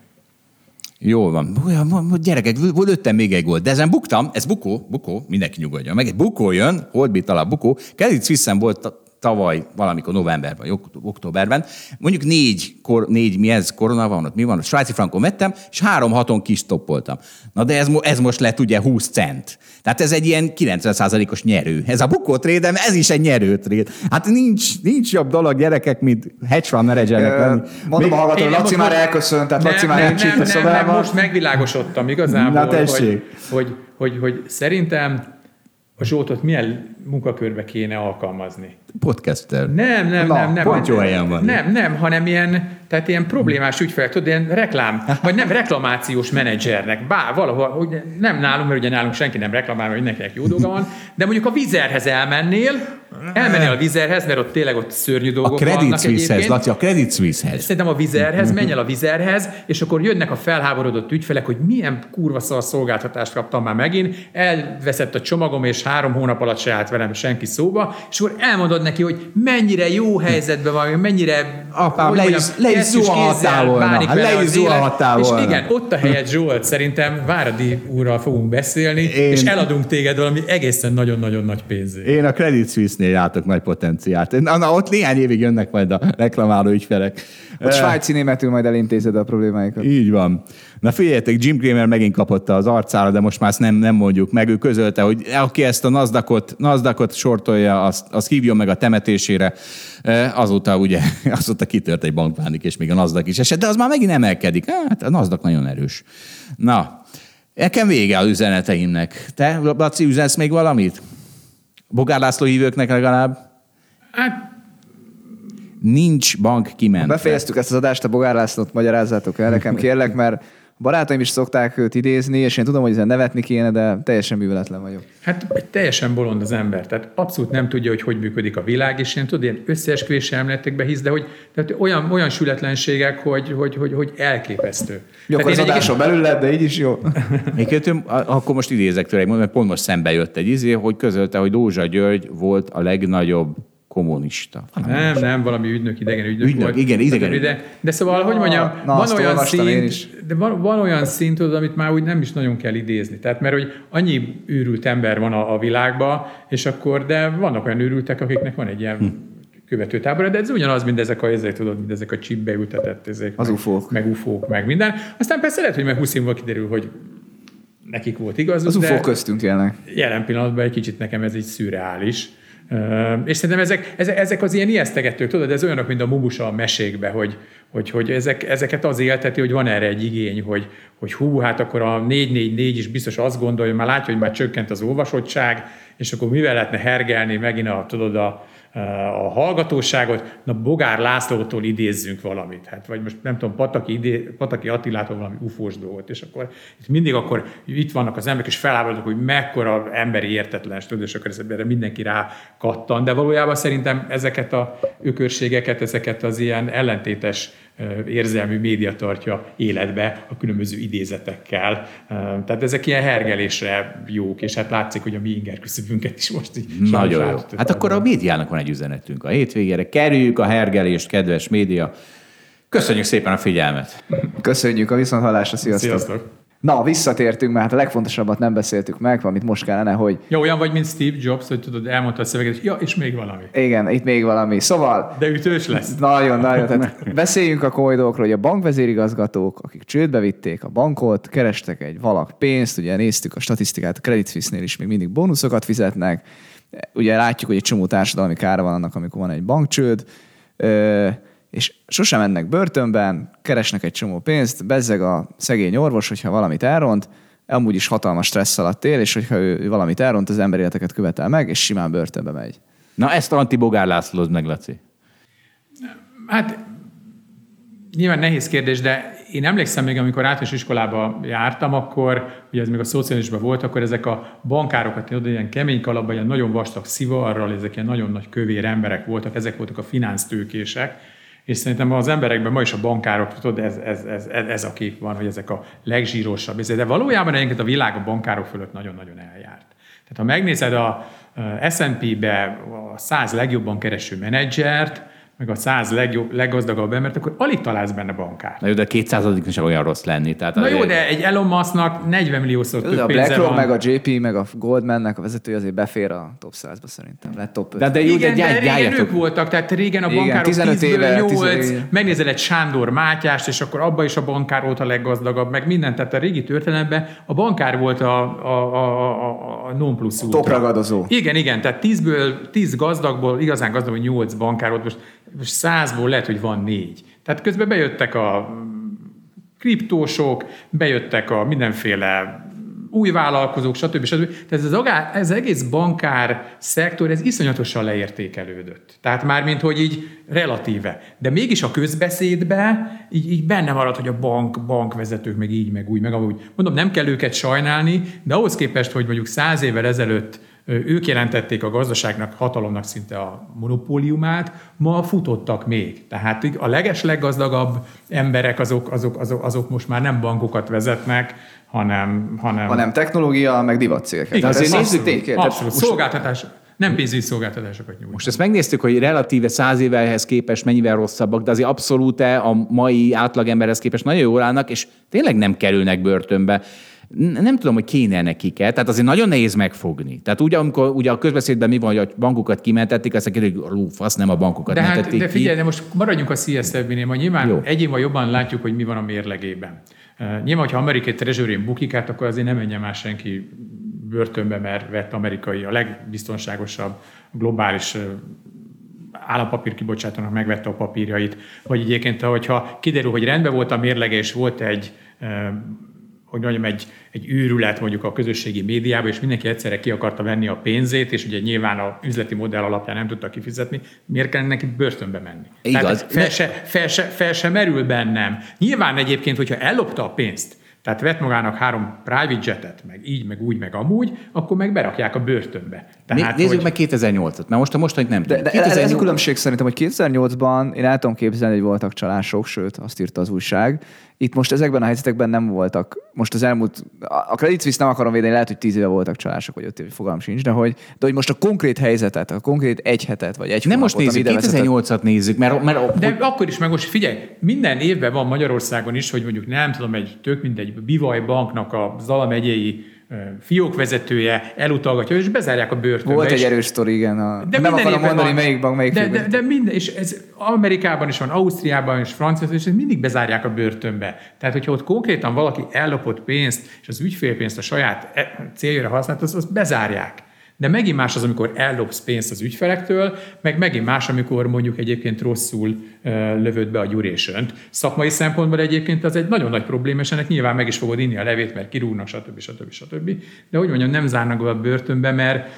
Jól van. Gyerekek, lőttem még egy gólt, de ezen buktam, ez bukó, bukó, mindenki nyugodjon meg, egy bukó jön, holdbit alá bukó, Kelly Swissen volt tavaly valamikor novemberben, októberben, mondjuk négy, kor, négy mi ez, korona van ott, mi van, a svájci frankon vettem, és három haton kis stoppoltam. Na de ez, ez most lett ugye 20 cent. Tehát ez egy ilyen 90%-os nyerő. Ez a bukó trade, ez is egy nyerő trade. Hát nincs, nincs jobb dolog gyerekek, mint hedge fund managernek lenni. Mondom a hallgató, Én Laci már elköszönt, tehát Laci már nem, nincs nem, itt a nem, nem, szobában. most megvilágosodtam igazából, Na, hogy, tessék. hogy, hogy, hogy szerintem a Zsoltot milyen munkakörbe kéne alkalmazni. Podcaster. Nem, nem, Na, nem, nem. pont jó helyen van. Nem, nem, hanem ilyen, tehát ilyen problémás ügyfelek, tudod, ilyen reklám, vagy nem reklamációs menedzsernek, bár valahol, ugye nem nálunk, mert ugye nálunk senki nem reklamál, mert mindenkinek jó dolga van, de mondjuk a vizerhez elmennél, elmennél a vizerhez, mert ott tényleg ott szörnyű A dolgok Credit vannak Suisse-hez. Laci, a Credit Suisse-hez. Szerintem a vizerhez, menj el a vizerhez, és akkor jönnek a felháborodott ügyfelek, hogy milyen kurva szar szolgáltatást kaptam már megint, elveszett a csomagom, és három hónap alatt se állt velem senki szóba, és akkor elmondod neki, hogy mennyire jó helyzetben van, mennyire Apám, le is- le is volna. Hát le is És igen, ott a helyet Zsolt, szerintem Váradi úrral fogunk beszélni, Én- és eladunk téged valami egészen nagyon-nagyon nagy pénzért. Én a Credit Suisse-nél látok nagy potenciált. Na, na, ott néhány évig jönnek majd a reklamáló ügyfelek. Ott svájci németül majd elintézed a problémáikat. Így van. Na figyeljetek, Jim Cramer megint kapott az arcára, de most már ezt nem, nem mondjuk meg. Ő közölte, hogy aki ezt a Nasdaqot, Nasdaqot sortolja, azt, azt hívjon meg a temetésére. Azóta ugye, azóta kitört egy bankpánik, és még a Nasdaq is esett, de az már megint emelkedik. Hát a Nasdaq nagyon erős. Na, nekem vége az üzeneteimnek. Te, Laci, üzensz még valamit? Bogár László hívőknek legalább? Hát Nincs bank kiment. Befejeztük ezt az adást, a Bogár Lászlót magyarázzátok el nekem, kérlek, mert barátaim is szokták őt idézni, és én tudom, hogy ezen nevetni kéne, de teljesen műveletlen vagyok. Hát egy teljesen bolond az ember, tehát abszolút nem tudja, hogy hogy működik a világ, és ilyen, tudod, ilyen összeesküvés elméletekbe hisz, de hogy tehát olyan, olyan sületlenségek, hogy, hogy, hogy, hogy elképesztő. Jó, akkor az én adáson belül lett, de így is jó. Egyébként akkor most idézek tőle, mert pont most szembe jött egy izé, hogy közölte, hogy Dózsa György volt a legnagyobb kommunista. Nem, nem, valami ügynök, idegen ügynök, Ügynök, volt. igen, idegen de, de szóval, hogy mondjam, na, van olyan szint, de van, van olyan szint, tudod, amit már úgy nem is nagyon kell idézni. Tehát, mert hogy annyi őrült ember van a, a világban, és akkor, de vannak olyan őrültek, akiknek van egy ilyen Hm. követőtábora, de ez ugyanaz, mint ezek a, ezek, tudod, mint ezek a csipbe ültetett ezek. Az meg, ufók. Meg ufók, meg minden. Aztán persze lehet, hogy meg 20 év múlva kiderül, hogy nekik volt igazuk, Az UFO köztünk élnek. jelen pillanatban egy kicsit nekem ez így szürreális. És szerintem ezek, ezek az ilyen ijesztegetők, tudod, ez olyanok, mint a mumusa a mesékbe, hogy, hogy, hogy ezek, ezeket az élteti, hogy van erre egy igény, hogy, hogy hú, hát akkor a 444 is biztos azt gondolja, már látja, hogy már csökkent az olvasottság, és akkor mivel lehetne hergelni megint a, tudod, a, a hallgatóságot, na Bogár Lászlótól idézzünk valamit. Hát, vagy most nem tudom, Pataki, idé, Pataki Attilától valami ufós dolgot, és akkor itt mindig akkor itt vannak az emberek, és felállodnak, hogy mekkora emberi értetlen, és akkor erre mindenki rá kattan, de valójában szerintem ezeket a ökörségeket, ezeket az ilyen ellentétes érzelmű média tartja életbe a különböző idézetekkel. Tehát ezek ilyen hergelésre jók, és hát látszik, hogy a mi inger küszöbünket is most így Nagyon jó. Hát akkor a médiának van egy üzenetünk. A hétvégére kerüljük a hergelést, kedves média. Köszönjük szépen a figyelmet. Köszönjük a viszonthallásra, sziasztok. Sziasztok! Na, visszatértünk, mert hát a legfontosabbat nem beszéltük meg, valamit most kellene, hogy Ja, olyan vagy, mint Steve Jobs, hogy tudod, elmondta a szöveget, és ja, és még valami. igen, itt még valami. Szóval De ütős lesz. Nagyon, nagyon. Tehát beszéljünk a komoly dolgokról, hogy a bankvezérigazgatók, akik csődbe vitték a bankot, kerestek egy valak pénzt, ugye néztük a statisztikát, a Credit Suisse-nél is még mindig bónuszokat fizetnek, ugye látjuk, hogy egy csomó társadalmi kára van annak, amikor van egy bankcsőd, és sosem mennek börtönben, keresnek egy csomó pénzt, bezzeg a szegény orvos, hogyha valamit elront, amúgy is hatalmas stressz alatt él, és hogyha ő valamit elront, az emberéleteket követel meg, és simán börtönbe megy. Na ezt Anti Bogár Lászlóz meg, Laci. Hát nyilván nehéz kérdés, de én emlékszem még, amikor általános iskolába jártam, akkor, ugye ez még a szocializmusban volt, akkor ezek a bankárokat, oda ilyen kemény kalapban, ilyen nagyon vastag szivarral, ezek ilyen nagyon nagy kövér emberek voltak, ezek voltak a finansztőkések, és szerintem az emberekben ma is a bankárok, tudod, ez, ez, ez, ez, a kép van, hogy ezek a legzsírosabb. De valójában egyébként a világ a bankárok fölött nagyon-nagyon eljárt. Tehát ha megnézed a S&P-be a 100 legjobban kereső menedzsert, meg a száz legjobb, leggazdagabb embert, akkor alig találsz benne bankár. Na jó, de a 200 sem olyan rossz lenni. Tehát Na jó, de egy Elon Musknak 40 milliószor Ez több a pénze BlackRock, van. meg a JP, meg a Goldmannek a vezetője azért befér a top 100-ba szerintem. Lett top 5. De, de jó, Igen, de de gyár, régen gyárjatok. ők voltak, tehát régen a Igen, bankárok 15 10 éve, 8, 10 éve. megnézel egy Sándor Mátyást, és akkor abba is a bankár volt a leggazdagabb, meg minden, tehát a régi történelemben a bankár volt a, a, a, a, a non plus ultra. Topragadozó. Igen, igen, tehát 10-ből, 10 gazdagból, igazán gazdagból 8 bankár volt, most, most 100-ból lehet, hogy van 4. Tehát közben bejöttek a kriptósok, bejöttek a mindenféle új vállalkozók, stb. stb. Tehát ez az, egész bankár szektor, ez iszonyatosan leértékelődött. Tehát már, mint hogy így relatíve. De mégis a közbeszédbe így, így benne marad, hogy a bank, bankvezetők meg így, meg úgy, meg amúgy. Mondom, nem kell őket sajnálni, de ahhoz képest, hogy mondjuk száz évvel ezelőtt ők jelentették a gazdaságnak, hatalomnak szinte a monopóliumát, ma futottak még. Tehát a leges leggazdagabb emberek azok, azok, azok, azok most már nem bankokat vezetnek, hanem... hanem hanem technológia, meg divatcégek. igen, azért nézzük- abszolút- abszolút, Szolgáltatások. Nem pénzügyi szolgáltatásokat nyújt. Most ezt megnéztük, hogy relatíve száz évvelhez képest mennyivel rosszabbak, de azért abszolút a mai átlagemberhez képest nagyon jól állnak, és tényleg nem kerülnek börtönbe. Nem tudom, hogy kéne nekik-e, tehát azért nagyon nehéz megfogni. Tehát ugye, amikor ugye a közbeszédben mi van, hogy a bankokat kimentették, azt mondják, hogy lú, fasz, nem a bankokat De hát, mentették de ki. figyelj, de most maradjunk a CSFB-nél, majd nyilván Jó. egy év jobban látjuk, hogy mi van a mérlegében. Uh, nyilván, hogyha amerikai treasury bukik át, akkor azért nem menjen már senki börtönbe, mert vett amerikai a legbiztonságosabb globális állampapír kibocsátónak megvette a papírjait, vagy egyébként, hogyha kiderül, hogy rendben volt a mérlege, és volt egy hogy mondjam, egy, egy őrület mondjuk a közösségi médiában, és mindenki egyszerre ki akarta venni a pénzét, és ugye nyilván a üzleti modell alapján nem tudta kifizetni, miért kell neki börtönbe menni? Igaz. Tehát fel, se, fel, se, fel se merül bennem. Nyilván egyébként, hogyha ellopta a pénzt, tehát vett magának három private jetet, meg így, meg úgy, meg amúgy, akkor meg berakják a börtönbe. Né- Nézzük meg 2008-at, mert most a mostanit nem De, de ez a különbség szerintem, hogy 2008-ban én el tudom képzelni, hogy voltak csalások, sőt, azt írta az újság. Itt most ezekben a helyzetekben nem voltak. Most az elmúlt, a Credit Suisse nem akarom védeni, lehet, hogy 10 éve voltak csalások, vagy 5 éve, fogalmam sincs, de hogy, de hogy most a konkrét helyzetet, a konkrét egy hetet, vagy egy Nem most nézzük, ide vezetett- 2008-at nézzük, mert, mert De akkor is meg most figyelj, minden évben van Magyarországon is, hogy mondjuk nem tudom, egy tök mindegy Bivaj banknak a Zala megyei ö, fiókvezetője elutalgatja, és bezárják a börtönbe. Volt egy erős sztori, igen. A, De nem akarom mondani, van. melyik bank, melyik de, de, fiók. de, minden, és ez Amerikában is van, Ausztriában is, Franciaországban és mindig bezárják a börtönbe. Tehát, hogyha ott konkrétan valaki ellopott pénzt, és az ügyfélpénzt a saját e- céljára használt, azt, azt bezárják. De megint más az, amikor ellopsz pénzt az ügyfelektől, meg megint más, amikor mondjuk egyébként rosszul lövöd be a gyurésönt. Szakmai szempontból egyébként az egy nagyon nagy probléma, és ennek nyilván meg is fogod inni a levét, mert kirúgnak, stb. stb. stb. De hogy mondjam, nem zárnak be a börtönbe, mert,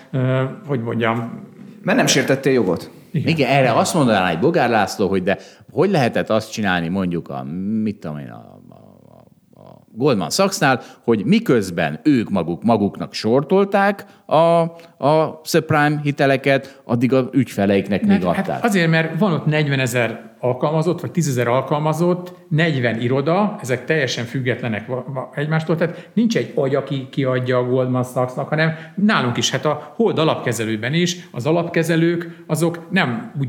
hogy mondjam, Mert nem sértettél jogot. Igen. Igen, erre azt mondaná egy Bogár László, hogy de hogy lehetett azt csinálni mondjuk a, mit tudom én, a Goldman Sachsnál, hogy miközben ők maguk maguknak sortolták a, a subprime hiteleket, addig a ügyfeleiknek még Mert, adták. hát azért, mert van ott 40 ezer alkalmazott, vagy 10 ezer alkalmazott, 40 iroda, ezek teljesen függetlenek egymástól, tehát nincs egy agy, aki kiadja a Goldman Sachsnak, hanem nálunk is, hát a Hold alapkezelőben is, az alapkezelők azok nem úgy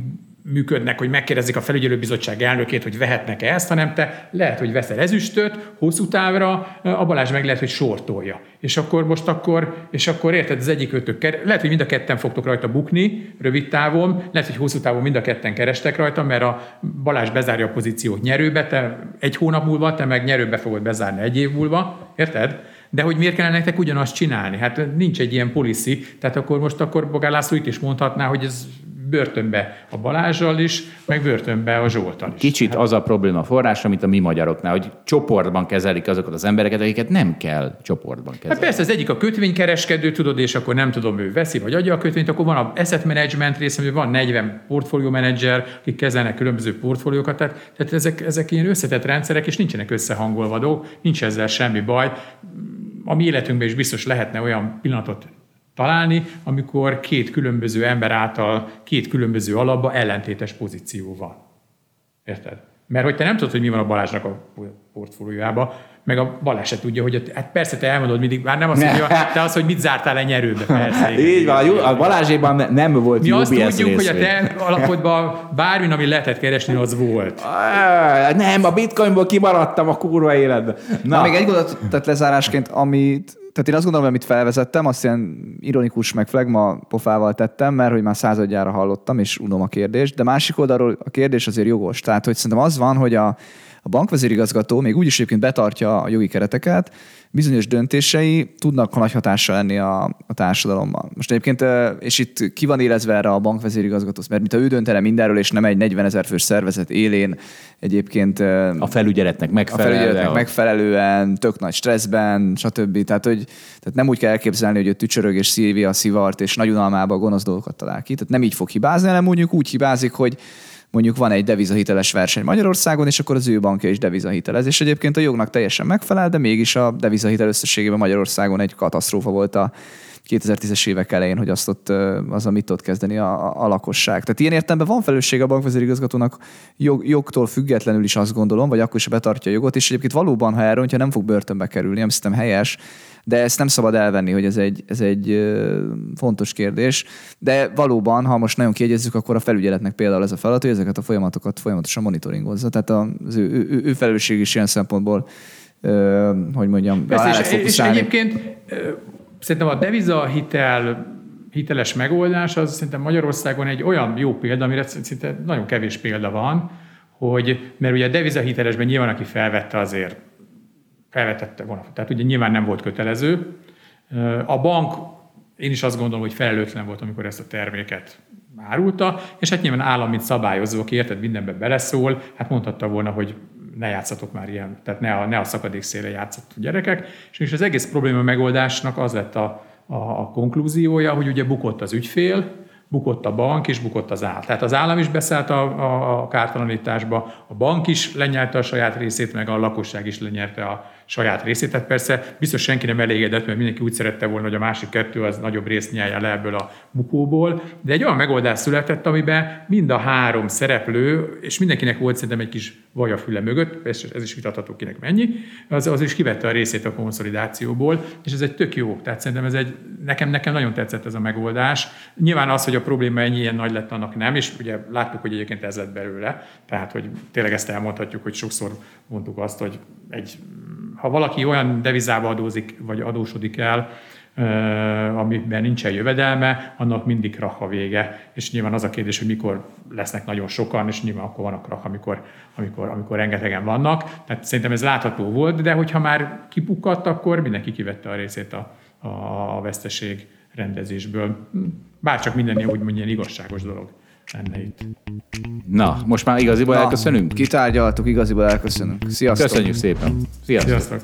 működnek, hogy megkérdezik a felügyelőbizottság elnökét, hogy vehetnek-e ezt, hanem te lehet, hogy veszel ezüstöt, hosszú távra, a Balázs meg lehet, hogy sortolja. És akkor most akkor, és akkor érted, az egyik ötök, lehet, hogy mind a ketten fogtok rajta bukni, rövid távon, lehet, hogy hosszú távon mind a ketten kerestek rajta, mert a Balázs bezárja a pozíciót nyerőbe, te egy hónap múlva, te meg nyerőbe fogod bezárni egy év múlva, érted? De hogy miért kellene nektek ugyanazt csinálni? Hát nincs egy ilyen policy, tehát akkor most akkor Bogár László itt is mondhatná, hogy ez börtönbe a Balázsral is, meg börtönbe a Zsoltal is. Kicsit az a probléma forrása, mint a mi magyaroknál, hogy csoportban kezelik azokat az embereket, akiket nem kell csoportban Hát kezelni. persze, az egyik a kötvénykereskedő, tudod, és akkor nem tudom, ő veszi vagy adja a kötvényt, akkor van a asset management része, hogy van 40 portfólió menedzser, akik kezelnek különböző portfóliókat, tehát, tehát ezek, ezek ilyen összetett rendszerek, és nincsenek összehangolva dolgok, nincs ezzel semmi baj. A mi életünkben is biztos lehetne olyan pillanatot találni, amikor két különböző ember által két különböző alapba ellentétes pozíció van. Érted? Mert hogy te nem tudod, hogy mi van a Balázsnak a portfóliójában, meg a Balázs se tudja, hogy a, hát persze te elmondod mindig, már nem azt mondja, de az, hogy mit zártál le nyerőbe, persze. Igen, Így van, a Balázséban nem volt Mi azt tudjuk, hogy a te alapodban bármi, ami lehetett keresni, az volt. Nem, a bitcoinból kimaradtam a kurva életben. Na, Na, még egy gondot, tehát lezárásként, amit tehát én azt gondolom, hogy amit felvezettem, azt ilyen ironikus meg flagma pofával tettem, mert hogy már századjára hallottam, és unom a kérdést, de másik oldalról a kérdés azért jogos. Tehát, hogy szerintem az van, hogy a, a bankvezérigazgató még úgyis egyébként betartja a jogi kereteket, bizonyos döntései tudnak nagy hatással lenni a, a társadalomban. Most egyébként, és itt ki van élezve erre a bankvezérigazgató, mert mint ha ő döntene mindenről, és nem egy 40 ezer fős szervezet élén egyébként a felügyeletnek a megfelelően. felügyeletnek megfelelően, tök nagy stresszben, stb. Tehát, hogy, tehát nem úgy kell elképzelni, hogy ő tücsörög és szívi a szivart, és nagy unalmába gonosz dolgokat talál ki. Tehát nem így fog hibázni, hanem mondjuk úgy hibázik, hogy mondjuk van egy devizahiteles verseny Magyarországon, és akkor az ő bankja is devizahitelez. És egyébként a jognak teljesen megfelel, de mégis a devizahitel összességében Magyarországon egy katasztrófa volt a 2010-es évek elején, hogy azt ott, az, amit ott kezdeni a, a, lakosság. Tehát ilyen értelemben van felelőssége a bankvezérigazgatónak jog, jogtól függetlenül is azt gondolom, vagy akkor is betartja a jogot, és egyébként valóban, ha elrontja, nem fog börtönbe kerülni, ami szerintem helyes, de ezt nem szabad elvenni, hogy ez egy, ez egy fontos kérdés. De valóban, ha most nagyon kiegyezzük, akkor a felügyeletnek például ez a feladat, hogy ezeket a folyamatokat folyamatosan monitoringozza. Tehát az ő, ő, ő felelősség is ilyen szempontból, hogy mondjam, Persze, és, és egyébként szerintem a deviza hitel hiteles megoldás az szerintem Magyarországon egy olyan jó példa, amire szinte nagyon kevés példa van, hogy, mert ugye a deviza hitelesben nyilván, aki felvette azért, felvetette volna, tehát ugye nyilván nem volt kötelező. A bank, én is azt gondolom, hogy felelőtlen volt, amikor ezt a terméket árulta, és hát nyilván állam, mint szabályozó, aki érted, mindenbe beleszól, hát mondhatta volna, hogy ne játszatok már ilyen, tehát ne a, ne a szakadék szélre játszatok gyerekek. És, és az egész probléma megoldásnak az lett a, a, a konklúziója, hogy ugye bukott az ügyfél, bukott a bank, és bukott az állam. Tehát az állam is beszállt a, a, a kártalanításba, a bank is lenyerte a saját részét, meg a lakosság is lenyerte a saját részét. Tehát persze biztos senki nem elégedett, mert mindenki úgy szerette volna, hogy a másik kettő az nagyobb részt nyelje le ebből a bukóból. De egy olyan megoldás született, amiben mind a három szereplő, és mindenkinek volt szerintem egy kis vaj füle mögött, ez, ez is vitatható kinek mennyi, az, az is kivette a részét a konszolidációból, és ez egy tök jó. Tehát szerintem ez egy, nekem, nekem nagyon tetszett ez a megoldás. Nyilván az, hogy a probléma ennyi ilyen nagy lett, annak nem, és ugye láttuk, hogy egyébként ez lett belőle. Tehát, hogy tényleg ezt elmondhatjuk, hogy sokszor mondtuk azt, hogy egy, ha valaki olyan devizába adózik, vagy adósodik el, amiben nincsen jövedelme, annak mindig krach a vége. És nyilván az a kérdés, hogy mikor lesznek nagyon sokan, és nyilván akkor van a amikor, amikor, amikor rengetegen vannak. Tehát szerintem ez látható volt, de hogyha már kipukkadt, akkor mindenki kivette a részét a, a veszteség rendezésből. Bárcsak minden úgy mondja, igazságos dolog lenne itt. Na, most már igaziból Na, elköszönünk? Kitárgyaltuk, igaziból elköszönünk. Sziasztok! Köszönjük szépen. Sziasztok. Sziasztok!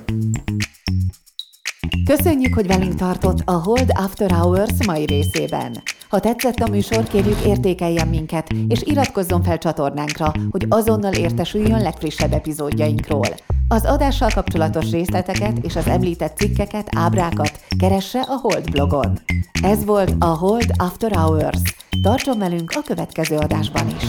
Köszönjük, hogy velünk tartott a Hold After Hours mai részében. Ha tetszett a műsor, kérjük értékeljen minket, és iratkozzon fel csatornánkra, hogy azonnal értesüljön legfrissebb epizódjainkról. Az adással kapcsolatos részleteket és az említett cikkeket, ábrákat keresse a Hold blogon. Ez volt a Hold After Hours. Tartson velünk a következő adásban is!